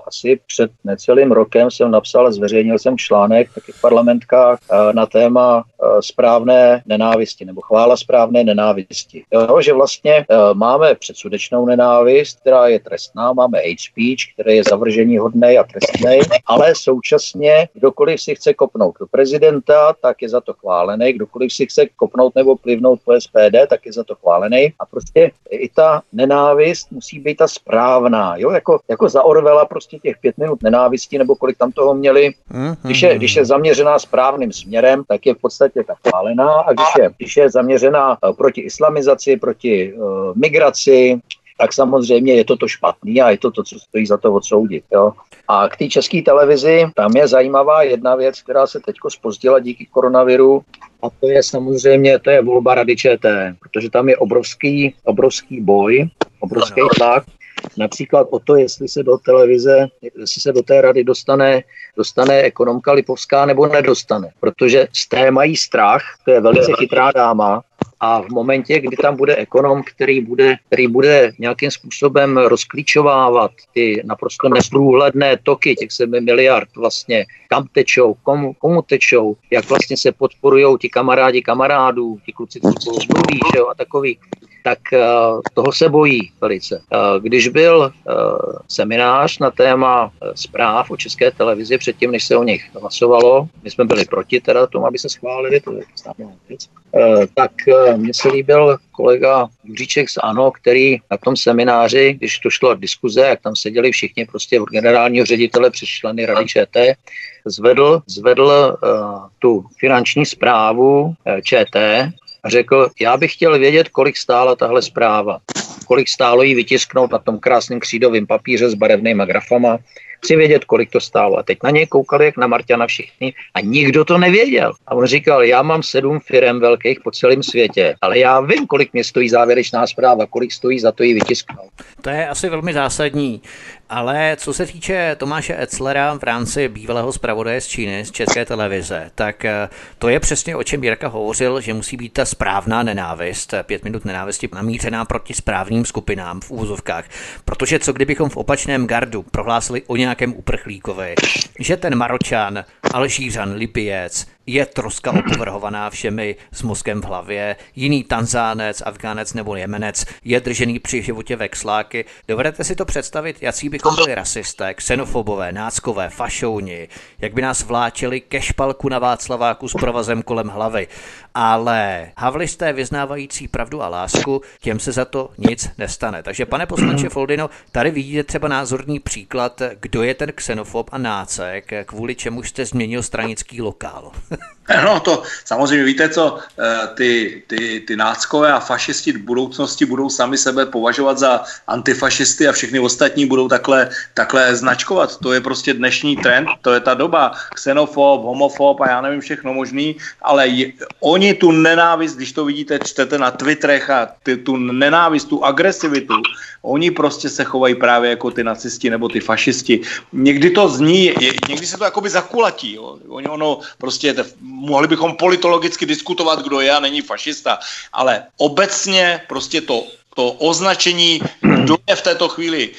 asi před necelým rokem jsem napsal, zveřejnil jsem článek taky v parlamentkách uh, na téma uh, správné nenávisti nebo chvála správné nenávisti. Jo, že vlastně uh, máme předsudečnou nenávist, která je trestná, máme hate speech, který je zavržení hodný a trestný ale současně kdokoliv si chce kopnout do prezidenta, tak je za to chválený, kdokoliv si chce kopnout nebo plivnout po SPD, tak je za to chválený. A prostě i ta nenávist musí být ta správná, jo, jako, jako za Orvela prostě těch pět minut nenávisti, nebo kolik tam toho měli, když je, když je zaměřená správným směrem, tak je v podstatě ta chválená a když je, když je zaměřená eh, proti islamizaci, proti uh, migraci, tak samozřejmě je to to špatný a je to to, co stojí za to odsoudit. Jo. A k té české televizi, tam je zajímavá jedna věc, která se teď spozdila díky koronaviru, a to je samozřejmě, to je volba Rady ČT, protože tam je obrovský, obrovský boj, obrovský tlak, například o to, jestli se do televize, jestli se do té rady dostane, dostane ekonomka Lipovská nebo nedostane, protože z té mají strach, to je velice chytrá dáma, a v momentě, kdy tam bude ekonom, který bude, který bude nějakým způsobem rozklíčovávat ty naprosto nesprůhledné toky těch 7 miliard vlastně, kam tečou, komu, komu tečou, jak vlastně se podporují ti kamarádi kamarádů, ti kluci, co spolu mluví, a takový, tak uh, toho se bojí velice. Uh, když byl uh, seminář na téma zpráv o české televizi předtím, než se o nich hlasovalo, my jsme byli proti teda tomu, aby se schválili, to je věc, tak mně se líbil kolega Juříček z ANO, který na tom semináři, když to šlo diskuze, jak tam seděli všichni prostě od generálního ředitele přes členy Rady ČT, zvedl, zvedl uh, tu finanční zprávu ČT a řekl, já bych chtěl vědět, kolik stála tahle zpráva, kolik stálo jí vytisknout na tom krásném křídovém papíře s barevnými grafama, chci vědět, kolik to stálo. A teď na něj koukali jak na Marťana všichni a nikdo to nevěděl. A on říkal, já mám sedm firm velkých po celém světě, ale já vím, kolik mě stojí závěrečná zpráva, kolik stojí za to ji vytisknout. To je asi velmi zásadní. Ale co se týče Tomáše Etzlera v rámci bývalého zpravodaje z Číny, z České televize, tak eh, to je přesně o čem Jirka hovořil, že musí být ta správná nenávist, pět minut nenávisti namířená proti správným skupinám v úvozovkách. Protože co kdybychom v opačném gardu prohlásili o nějakém uprchlíkovi, že ten Maročan, Alžířan, Libiec, je troska opovrhovaná všemi s mozkem v hlavě, jiný Tanzánec, Afgánec nebo Jemenec je držený při životě vexláky. Dovedete si to představit, jaký bychom byli rasisté, xenofobové, náckové, fašouni, jak by nás vláčeli ke špalku na Václaváku s provazem kolem hlavy. Ale havlisté vyznávající pravdu a lásku, těm se za to nic nestane. Takže pane poslanče Foldino, tady vidíte třeba názorný příklad, kdo je ten xenofob a nácek, kvůli čemu jste změnil stranický lokál. No to samozřejmě víte co, eh, ty, ty, ty náckové a fašisti v budoucnosti budou sami sebe považovat za antifašisty a všechny ostatní budou takhle, takhle značkovat. To je prostě dnešní trend, to je ta doba. Xenofob, homofob a já nevím všechno možný, ale je, oni tu nenávist, když to vidíte, čtete na Twitterech a ty, tu nenávist, tu agresivitu, oni prostě se chovají právě jako ty nacisti nebo ty fašisti. Někdy to zní, někdy se to jakoby zakulatí. Jo. Ono prostě mohli bychom politologicky diskutovat, kdo je a není fašista, ale obecně prostě to to označení, kdo je v této chvíli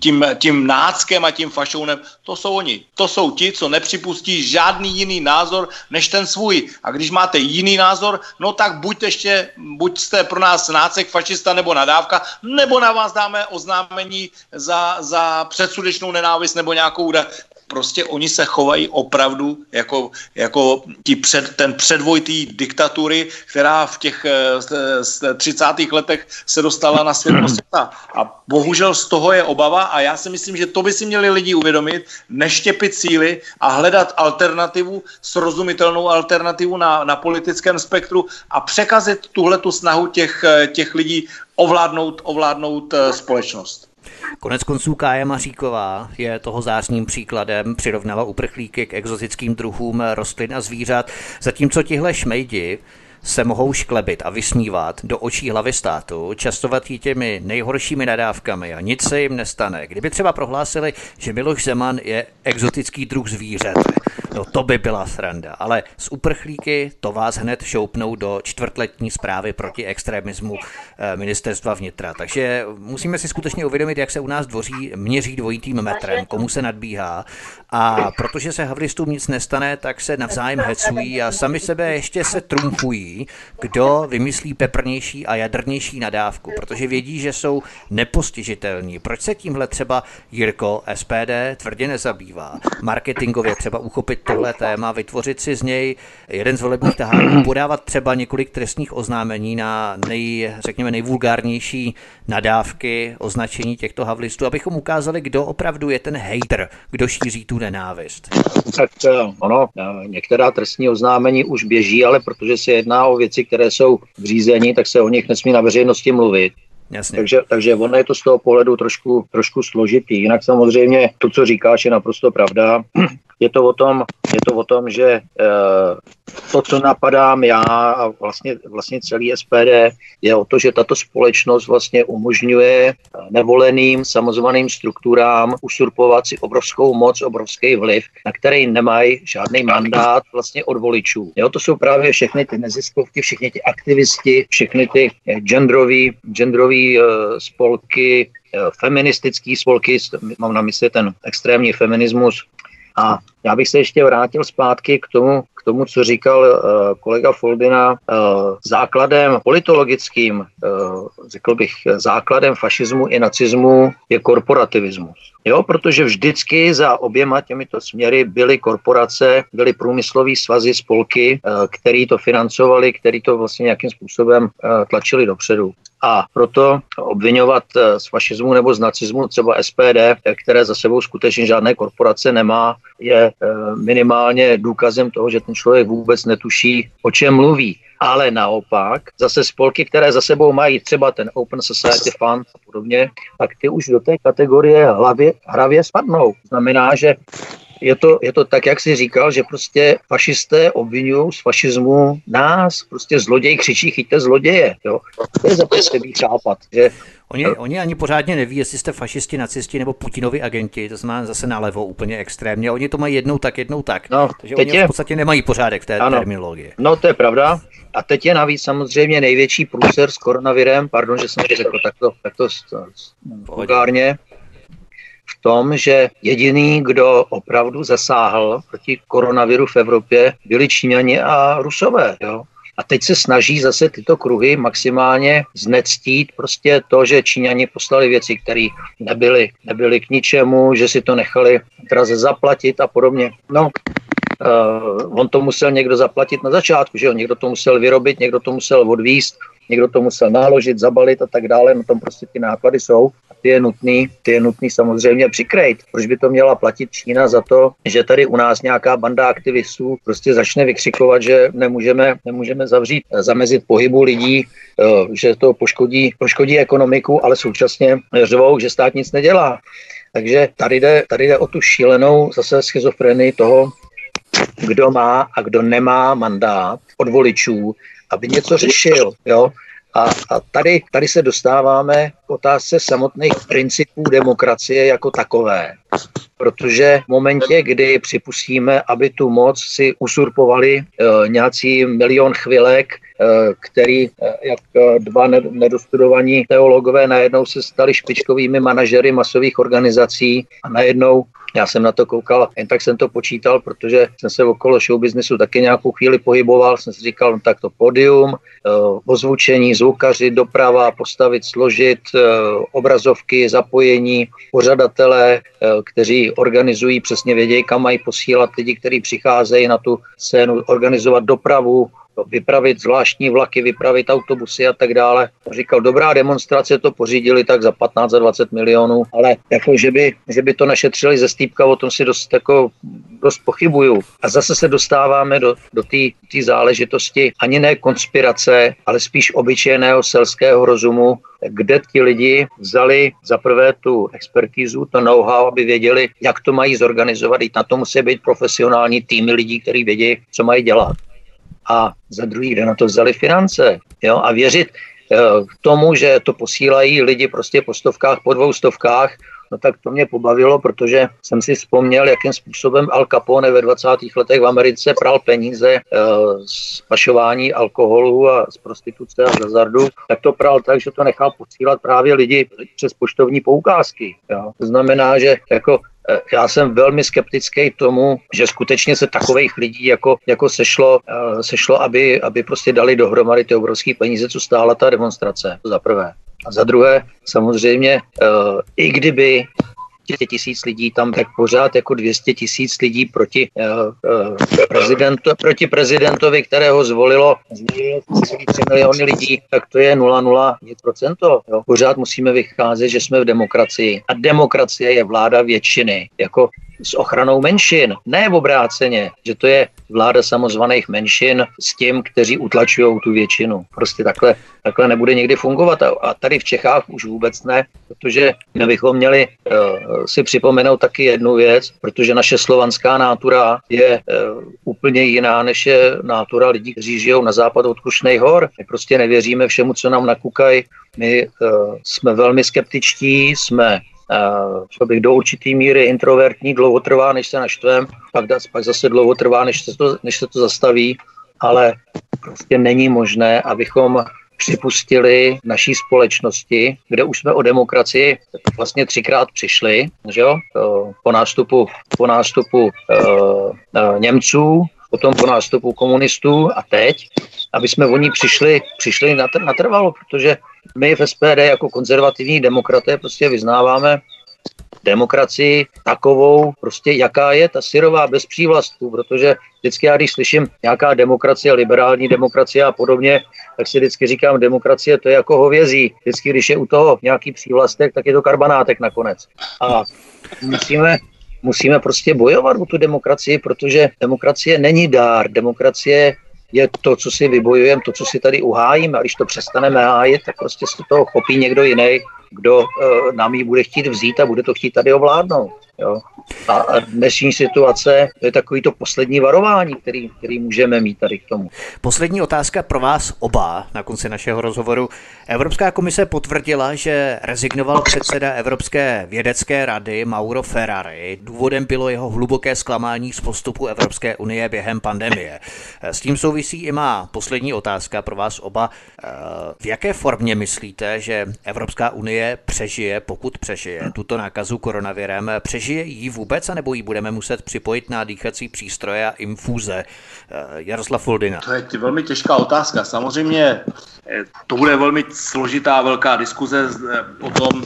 tím, tím náckem a tím fašounem, to jsou oni. To jsou ti, co nepřipustí žádný jiný názor než ten svůj. A když máte jiný názor, no tak buď ještě, buď jste pro nás nácek, fašista nebo nadávka, nebo na vás dáme oznámení za, za předsudečnou nenávist nebo nějakou prostě oni se chovají opravdu jako, jako tí před, ten předvoj té diktatury, která v těch uh, 30. letech se dostala na světlo světa. A bohužel z toho je obava a já si myslím, že to by si měli lidi uvědomit, neštěpit síly a hledat alternativu, srozumitelnou alternativu na, na politickém spektru a překazit tuhle tu snahu těch, eh, těch lidí ovládnout, ovládnout uh, společnost. Konec konců Kája Maříková je toho zářným příkladem, přirovnala uprchlíky k exotickým druhům rostlin a zvířat, zatímco tihle šmejdi se mohou šklebit a vysmívat do očí hlavy státu, častovat jí těmi nejhoršími nadávkami a nic se jim nestane. Kdyby třeba prohlásili, že Miloš Zeman je exotický druh zvířete, no to by byla sranda. Ale z uprchlíky to vás hned šoupnou do čtvrtletní zprávy proti extremismu eh, ministerstva vnitra. Takže musíme si skutečně uvědomit, jak se u nás dvoří měří dvojitým metrem, komu se nadbíhá. A protože se havlistům nic nestane, tak se navzájem hecují a sami sebe ještě se trumfují kdo vymyslí peprnější a jadrnější nadávku, protože vědí, že jsou nepostižitelní. Proč se tímhle třeba Jirko SPD tvrdě nezabývá? Marketingově třeba uchopit tohle téma, vytvořit si z něj jeden z volebních taháků, podávat třeba několik trestních oznámení na nej, řekněme, nejvulgárnější nadávky, označení těchto havlistů, abychom ukázali, kdo opravdu je ten hater, kdo šíří tu nenávist. Tak eh, ono, eh, některá trestní oznámení už běží, ale protože se jedná o věci, které jsou v řízení, tak se o nich nesmí na veřejnosti mluvit. Jasně. Takže, takže ono je to z toho pohledu trošku, trošku složitý. Jinak samozřejmě to, co říkáš, je naprosto pravda. Je to o tom Je to o tom, že to, co napadám já a vlastně, vlastně celý SPD, je o to, že tato společnost vlastně umožňuje nevoleným samozvaným strukturám usurpovat si obrovskou moc, obrovský vliv, na který nemají žádný mandát vlastně od voličů. Jo, to jsou právě všechny ty neziskovky, všechny ty aktivisti, všechny ty genderový, genderový uh, spolky, feministický spolky, mám na mysli ten extrémní feminismus, a já bych se ještě vrátil zpátky k tomu, k tomu co říkal uh, kolega Foldina. Uh, základem politologickým, uh, řekl bych, základem fašismu i nacismu je korporativismus. Jo, protože vždycky za oběma těmito směry byly korporace, byly průmyslové svazy, spolky, který to financovali, který to vlastně nějakým způsobem tlačili dopředu. A proto obvinovat z fašismu nebo z nacismu třeba SPD, které za sebou skutečně žádné korporace nemá, je minimálně důkazem toho, že ten člověk vůbec netuší, o čem mluví. Ale naopak, zase spolky, které za sebou mají třeba ten Open Society Fund a podobně, tak ty už do té kategorie hlavě, hravě spadnou. Znamená, že je to, je to tak, jak jsi říkal, že prostě fašisté obvinují z fašismu nás, prostě zloděj křičí, chyťte zloděje. Jo. To je zapotřebí chápat, že Oni, oni ani pořádně neví, jestli jste fašisti, nacisti nebo Putinovi agenti, to znamená zase nalevo úplně extrémně. Oni to mají jednou tak, jednou tak. No, Takže teď oni je... v podstatě nemají pořádek v té ano. terminologii. No to je pravda. A teď je navíc samozřejmě největší průser s koronavirem, pardon, že jsem to řekl takto, takto vulgárně, v tom, že jediný, kdo opravdu zasáhl proti koronaviru v Evropě, byli Číňani a Rusové. Jo? A teď se snaží zase tyto kruhy maximálně znectít prostě to, že Číňani poslali věci, které nebyly, nebyly k ničemu, že si to nechali draze zaplatit a podobně. No, Uh, on to musel někdo zaplatit na začátku, že jo? Někdo to musel vyrobit, někdo to musel odvíst, někdo to musel náložit, zabalit a tak dále, no tam prostě ty náklady jsou ty je nutný, ty je nutný samozřejmě přikrejt. Proč by to měla platit Čína za to, že tady u nás nějaká banda aktivistů prostě začne vykřikovat, že nemůžeme, nemůžeme zavřít, zamezit pohybu lidí, eh, že to poškodí, poškodí ekonomiku, ale současně řvou, že stát nic nedělá. Takže tady jde, tady jde o tu šílenou zase schizofrenii toho, kdo má a kdo nemá mandát od voličů, aby něco řešil. Jo? A, a tady, tady se dostáváme k otázce samotných principů demokracie jako takové. Protože v momentě, kdy připustíme, aby tu moc si usurpovali e, nějací milion chvilek, který, e, jak dva nedostudovaní teologové najednou se stali špičkovými manažery masových organizací a najednou já jsem na to koukal, jen tak jsem to počítal, protože jsem se okolo showbiznesu taky nějakou chvíli pohyboval, jsem si říkal, no tak to podium, eh, ozvučení, zvukaři, doprava, postavit, složit, eh, obrazovky, zapojení, pořadatelé, eh, kteří organizují, přesně vědějí, kam mají posílat lidi, kteří přicházejí na tu scénu, organizovat dopravu, vypravit zvláštní vlaky, vypravit autobusy a tak dále. Říkal, dobrá demonstrace to pořídili tak za 15 za 20 milionů, ale jako, že by, že by to našetřili ze stýpka, o tom si dost, jako, dost pochybuju. A zase se dostáváme do, do té záležitosti ani ne konspirace, ale spíš obyčejného selského rozumu, kde ti lidi vzali za prvé tu expertízu, to know-how, aby věděli, jak to mají zorganizovat. I na to musí být profesionální týmy lidí, kteří vědí, co mají dělat a za druhý den na to vzali finance. Jo? A věřit eh, tomu, že to posílají lidi prostě po stovkách, po dvou stovkách, no tak to mě pobavilo, protože jsem si vzpomněl, jakým způsobem Al Capone ve 20. letech v Americe pral peníze e, z pašování alkoholu a z prostituce a z hazardu, tak to pral tak, že to nechal posílat právě lidi přes poštovní poukázky. Jo. To znamená, že jako Eh, já jsem velmi skeptický tomu, že skutečně se takových lidí jako, jako sešlo, eh, sešlo aby, aby prostě dali dohromady ty obrovské peníze, co stála ta demonstrace, za prvé. A za druhé, samozřejmě, eh, i kdyby 200 tisíc lidí tam, tak pořád jako 200 tisíc lidí proti, uh, prezidentu, proti prezidentovi, kterého zvolilo, zvolilo 3 miliony lidí, tak to je 0,0%. Jo. Pořád musíme vycházet, že jsme v demokracii a demokracie je vláda většiny. Jako s ochranou menšin, ne v obráceně, že to je vláda samozvaných menšin s tím, kteří utlačují tu většinu. Prostě takhle, takhle nebude někdy fungovat a, a tady v Čechách už vůbec ne, protože my bychom měli uh, si připomenout taky jednu věc, protože naše slovanská nátura je uh, úplně jiná, než je nátura lidí, kteří žijou na západ od Krušnej hor. My prostě nevěříme všemu, co nám nakukají. My uh, jsme velmi skeptičtí, jsme uh, bych do určitý míry introvertní, dlouho trvá, než se naštvem, pak, pak zase dlouho trvá, než se, to, než se to zastaví, ale prostě není možné, abychom připustili naší společnosti, kde už jsme o demokracii vlastně třikrát přišli, že jo? po nástupu, po nástupu uh, uh, Němců, potom po nástupu komunistů a teď, aby jsme o ní přišli, přišli natrvalo, protože my v SPD jako konzervativní demokraté prostě vyznáváme demokracii takovou, prostě jaká je ta syrová bez přívlastku, protože vždycky já, když slyším nějaká demokracie, liberální demokracie a podobně, tak si vždycky říkám, demokracie to je jako hovězí. Vždycky, když je u toho nějaký přívlastek, tak je to karbanátek nakonec. A musíme, musíme prostě bojovat o tu demokracii, protože demokracie není dár. Demokracie je to, co si vybojujeme, to, co si tady uhájíme. A když to přestaneme hájit, tak prostě se toho chopí někdo jiný, kdo uh, nám ji bude chtít vzít a bude to chtít tady ovládnout. Jo. A dnešní situace to je takový to poslední varování, který, který můžeme mít tady k tomu. Poslední otázka pro vás oba na konci našeho rozhovoru. Evropská komise potvrdila, že rezignoval předseda Evropské vědecké rady Mauro Ferrari. Důvodem bylo jeho hluboké zklamání z postupu Evropské unie během pandemie. S tím souvisí i má poslední otázka pro vás oba. V jaké formě myslíte, že Evropská unie přežije, pokud přežije tuto nákazu koronavirem, přežije jí vůbec, anebo jí budeme muset připojit na dýchací přístroje a infuze? Eh, Jaroslav Foldina. To je velmi těžká otázka. Samozřejmě eh, to bude velmi složitá velká diskuze eh, o tom,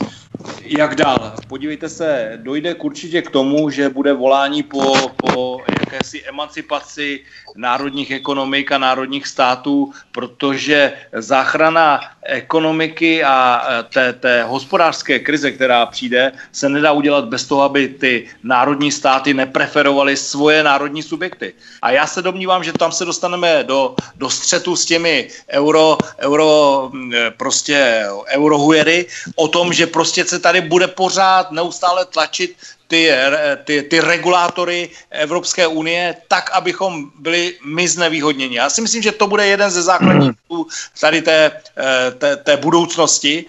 jak dál? Podívejte se, dojde k určitě k tomu, že bude volání po, po jakési emancipaci národních ekonomik a národních států, protože záchrana ekonomiky a e, té, té hospodářské krize, která přijde, se nedá udělat bez toho, aby ty národní státy nepreferovaly svoje národní subjekty. A já se domnívám, že tam se dostaneme do, do střetu s těmi euro, euro prostě eurohujery o tom, že prostě se tady bude pořád neustále tlačit ty, ty, ty regulátory Evropské unie tak, abychom byli my znevýhodněni. Já si myslím, že to bude jeden ze základních tady té, eh, té, té budoucnosti,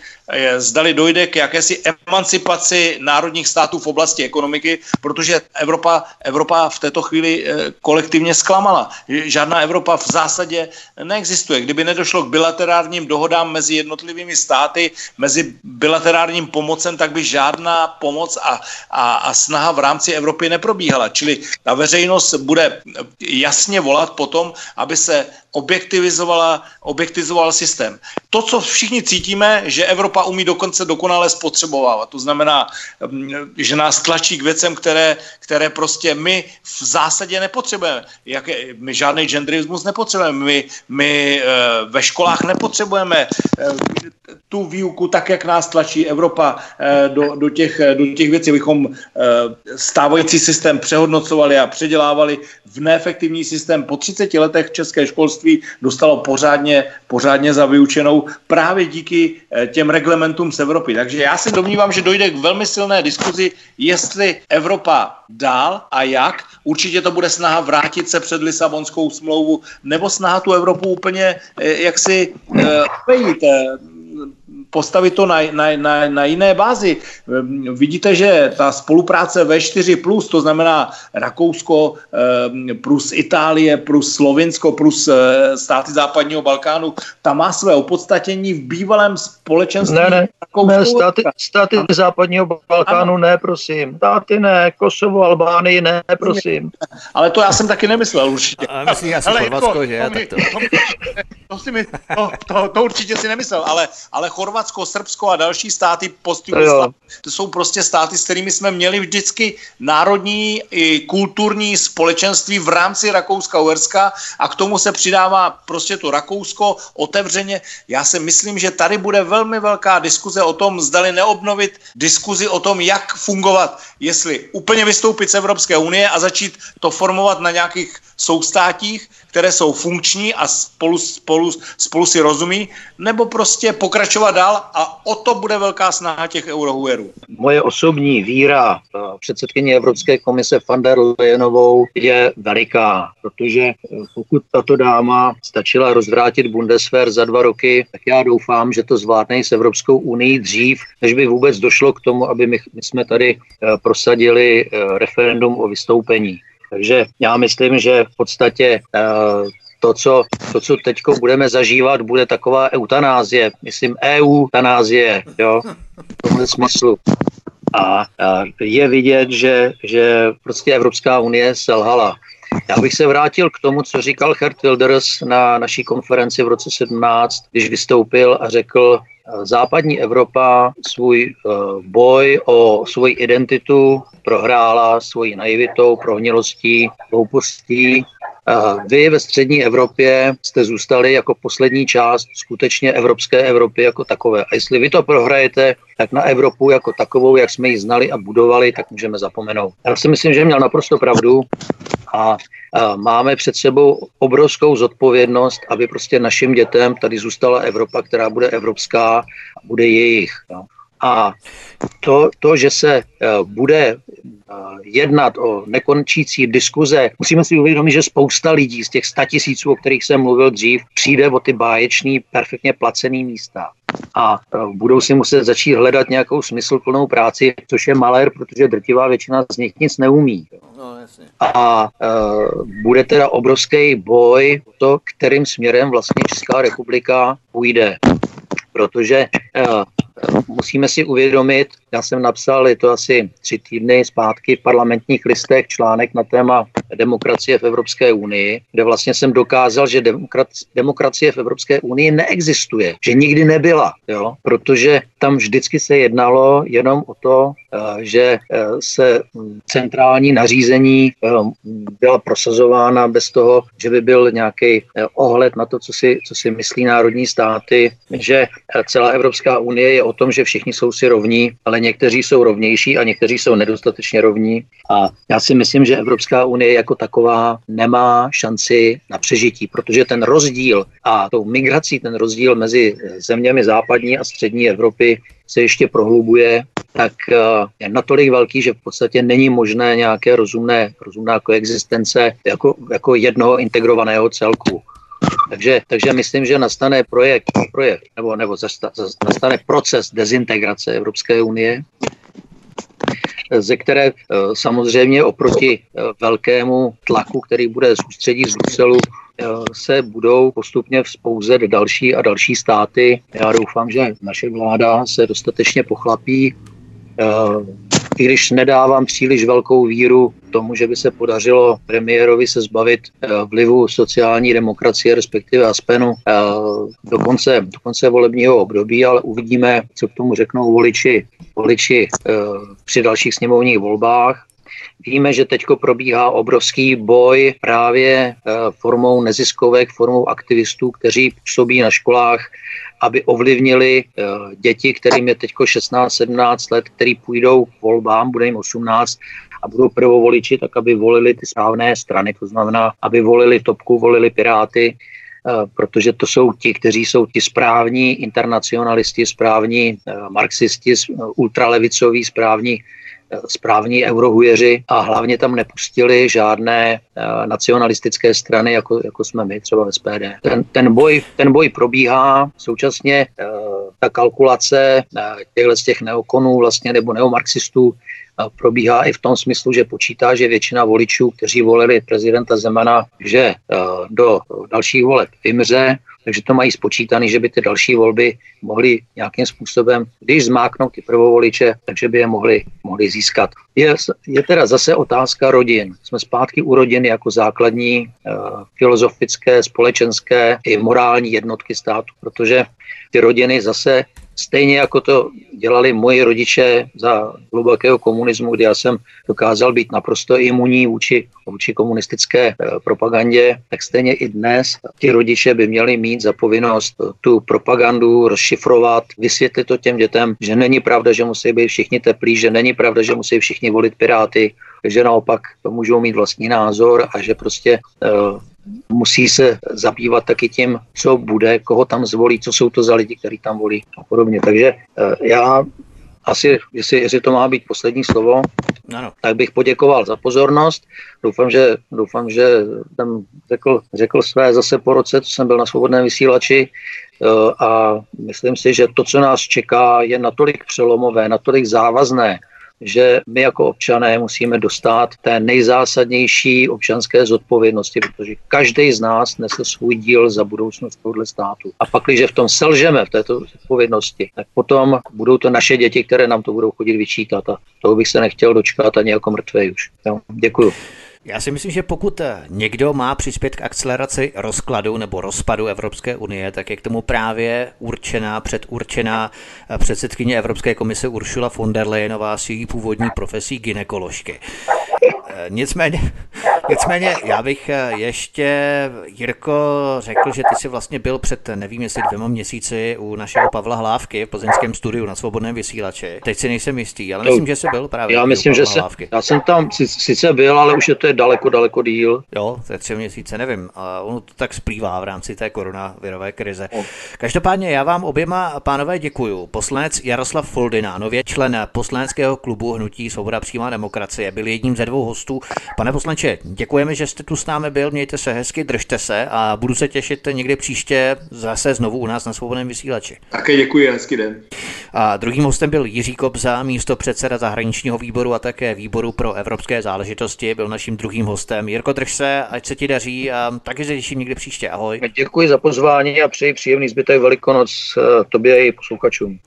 zdali dojde k jakési emancipaci národních států v oblasti ekonomiky, protože Evropa, Evropa v této chvíli eh, kolektivně zklamala. Žádná Evropa v zásadě neexistuje. Kdyby nedošlo k bilaterárním dohodám mezi jednotlivými státy, mezi bilaterárním pomocem, tak by žádná pomoc a, a, a snaha v rámci Evropy neprobíhala. Čili ta veřejnost bude jasně volat potom, aby se objektivizovala, objektivizoval systém. To, co všichni cítíme, že Evropa umí dokonce dokonale spotřebovávat. To znamená, mm, že nás tlačí k věcem, které, které prostě my v zásadě nepotřebujeme. Jak, my žádný genderismus nepotřebujeme. My, my eh, ve školách nepotřebujeme eh, tu výuku tak, jak nás tlačí Evropa eh, do, do, těch, do těch věcí, bychom stávající systém přehodnocovali a předělávali v neefektivní systém. Po 30 letech české školství dostalo pořádně, pořádně za vyučenou právě díky těm reglementům z Evropy. Takže já se domnívám, že dojde k velmi silné diskuzi, jestli Evropa dál a jak. Určitě to bude snaha vrátit se před Lisabonskou smlouvu nebo snaha tu Evropu úplně eh, jaksi obejít. Postavit to na, na, na, na jiné bázi. Ehm, vidíte, že ta spolupráce V4+, plus, to znamená Rakousko ehm, plus Itálie plus Slovinsko plus eh, státy západního Balkánu, ta má své opodstatění v bývalém společenství. Ne, ne, ne státy, státy západního Balkánu ano. ne, prosím. Státy ne, Kosovo, Albánii ne, prosím. Ale to já jsem taky nemyslel určitě. Ale myslím, já jsem Chorvatsko, že? To, to, to, si mi, to, to, to, určitě si nemyslel, ale, ale Chorvatsko, Srbsko a další státy post to jsou prostě státy, s kterými jsme měli vždycky národní i kulturní společenství v rámci Rakouska-Uherska a k tomu se přidává prostě to Rakousko otevřeně. Já si myslím, že tady bude velmi velká diskuze o tom, zdali neobnovit diskuzi o tom, jak fungovat, jestli úplně vystoupit z Evropské unie a začít to formovat na nějakých soustátích, které jsou funkční a spolu, spolu, spolu si rozumí, nebo prostě pokračovat dál a o to bude velká snaha těch eurohuerů. Moje osobní víra předsedkyně Evropské komise van der Leyenovou je veliká, protože pokud tato dáma stačila rozvrátit Bundeswehr za dva roky, tak já doufám, že to zvládne s Evropskou unii dřív, než by vůbec došlo k tomu, aby my, my jsme tady eh, prosadili eh, referendum o vystoupení. Takže já myslím, že v podstatě uh, to, co, to, co teď budeme zažívat, bude taková eutanázie, myslím EU eutanázie, jo, v tomhle smyslu. A, a je vidět, že, že prostě Evropská unie selhala. Já bych se vrátil k tomu, co říkal Gert Wilders na naší konferenci v roce 17, když vystoupil a řekl, západní Evropa svůj eh, boj o svoji identitu prohrála svojí naivitou, prohnilostí, hloupostí. Vy ve střední Evropě jste zůstali jako poslední část skutečně evropské Evropy jako takové. A jestli vy to prohrajete, tak na Evropu jako takovou, jak jsme ji znali a budovali, tak můžeme zapomenout. Já si myslím, že měl naprosto pravdu a máme před sebou obrovskou zodpovědnost, aby prostě našim dětem tady zůstala Evropa, která bude evropská a bude jejich. A to, to, že se eh, bude eh, jednat o nekončící diskuze, musíme si uvědomit, že spousta lidí z těch tisíců, o kterých jsem mluvil dřív, přijde o ty báječný, perfektně placený místa a eh, budou si muset začít hledat nějakou smysluplnou práci, což je malér, protože drtivá většina z nich nic neumí. No, a uh, bude teda obrovský boj o to, kterým směrem vlastně Česká republika půjde. Protože uh, musíme si uvědomit, já jsem napsal, je to asi tři týdny zpátky v parlamentních listech článek na téma demokracie v Evropské unii, kde vlastně jsem dokázal, že demokracie v Evropské unii neexistuje, že nikdy nebyla, jo? protože tam vždycky se jednalo jenom o to, eh, že eh, se centrální nařízení eh, byla prosazována bez toho, že by byl nějaký ohled na to, co si, co si myslí národní státy, že celá Evropská unie je o tom, že všichni jsou si rovní, ale někteří jsou rovnější a někteří jsou nedostatečně rovní. A já si myslím, že Evropská unie jako taková nemá šanci na přežití, protože ten rozdíl a tou migrací ten rozdíl mezi zeměmi západní a střední Evropy se ještě prohlubuje, tak eh, je natolik velký, že v podstatě není možné nějaké rozumné, rozumná koexistence jako, jako jednoho integrovaného celku. Takže, takže myslím, že nastane projekt, projekt nebo, nebo zasta, nastane proces dezintegrace Evropské unie, ze které eh, samozřejmě oproti eh, velkému tlaku, který bude z ústředí z Bruselu, eh, se budou postupně vzpouzet další a další státy. Já doufám, že naše vláda se dostatečně pochlapí i když nedávám příliš velkou víru tomu, že by se podařilo premiérovi se zbavit eh, vlivu sociální demokracie, respektive Aspenu eh, do konce, do konce volebního období, ale uvidíme, co k tomu řeknou voliči, voliči eh, při dalších sněmovních volbách. Víme, že teď probíhá obrovský boj právě formou neziskovek, formou aktivistů, kteří působí na školách aby ovlivnili eh, děti, kterým je teď 16-17 let, který půjdou k volbám, bude jim 18 a budou prvovoliči, tak aby volili ty správné strany, to znamená, aby volili topku, volili piráty, eh, protože to jsou ti, kteří jsou ti správní internacionalisti, správní eh, marxisti, ultralevicoví, správní správní eurohujeři a hlavně tam nepustili žádné uh, nacionalistické strany, jako, jako jsme my třeba v SPD. Ten, ten, boj, ten boj probíhá, současně uh, ta kalkulace uh, těchto z těch neokonů vlastně nebo neomarxistů probíhá i v tom smyslu, že počítá, že většina voličů, kteří volili prezidenta Zemana, že do dalších voleb vymře, takže to mají spočítané, že by ty další volby mohly nějakým způsobem, když zmáknou ty prvovoliče, takže by je mohli, mohli získat. Je, je teda zase otázka rodin. Jsme zpátky u rodiny jako základní uh, filozofické, společenské i morální jednotky státu, protože ty rodiny zase Stejně jako to dělali moji rodiče za hlubokého komunismu, kdy já jsem dokázal být naprosto imunní vůči, vůči komunistické eh, propagandě, tak stejně i dnes ti rodiče by měli mít za povinnost tu propagandu rozšifrovat, vysvětlit to těm dětem, že není pravda, že musí být všichni teplí, že není pravda, že musí všichni volit Piráty, že naopak můžou mít vlastní názor a že prostě uh, musí se zabývat taky tím, co bude, koho tam zvolí, co jsou to za lidi, kteří tam volí a podobně. Takže uh, já asi, jestli, jestli to má být poslední slovo, ano. tak bych poděkoval za pozornost. Doufám, že, doufám, že jsem řekl, řekl své zase po roce, co jsem byl na svobodném vysílači uh, a myslím si, že to, co nás čeká, je natolik přelomové, natolik závazné, že my jako občané musíme dostat té nejzásadnější občanské zodpovědnosti, protože každý z nás nese svůj díl za budoucnost tohle státu. A pak, když v tom selžeme, v této zodpovědnosti, tak potom budou to naše děti, které nám to budou chodit vyčítat. A toho bych se nechtěl dočkat ani jako mrtvý už. Jo, děkuju. Já si myslím, že pokud eh, někdo má přispět k akceleraci rozkladu nebo rozpadu Evropské unie, tak je k tomu právě určená, předurčená eh, předsedkyně Evropské komise Ursula von der Leyenová s její původní profesí ginekoložky. Eh, nicméně, nicméně, já bych ještě, Jirko, řekl, že ty jsi vlastně byl před, nevím jestli dvěma měsíci u našeho Pavla Hlávky v plzeňském studiu na svobodném vysílači. Teď si nejsem jistý, ale myslím, že jsi byl právě. Já myslím, že se, já jsem tam sice byl, ale už je to daleko, daleko díl. Jo, to je tři měsíce, nevím. A ono to tak splývá v rámci té koronavirové krize. No. Každopádně já vám oběma pánové děkuju. Poslanec Jaroslav Foldina, nově člen poslaneckého klubu Hnutí Svoboda přímá demokracie, byl jedním ze dvou hostů. Pane poslanče, děkujeme, že jste tu s námi byl, mějte se hezky, držte se a budu se těšit někdy příště zase znovu u nás na svobodném vysílači. Také děkuji, hezký den. A druhým hostem byl Jiří Kobza, místo předseda zahraničního výboru a také výboru pro evropské záležitosti. Byl naším druhým hostem. Jirko, drž se, ať se ti daří a taky se těším někdy příště. Ahoj. Děkuji za pozvání a přeji příjemný zbytek Velikonoc eh, tobě i posluchačům.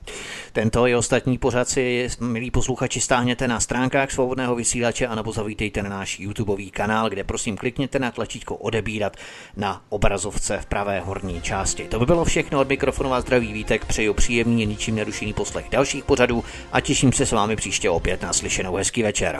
Tento i ostatní pořad si, milí posluchači, stáhněte na stránkách svobodného vysílače a nebo zavítejte na náš YouTubeový kanál, kde prosím klikněte na tlačítko odebírat na obrazovce v pravé horní části. To by bylo všechno od mikrofonu a zdraví vítek. Přeju příjemný, ničím nerušený poslech dalších pořadů a těším se s vámi příště opět na slyšenou hezký večer.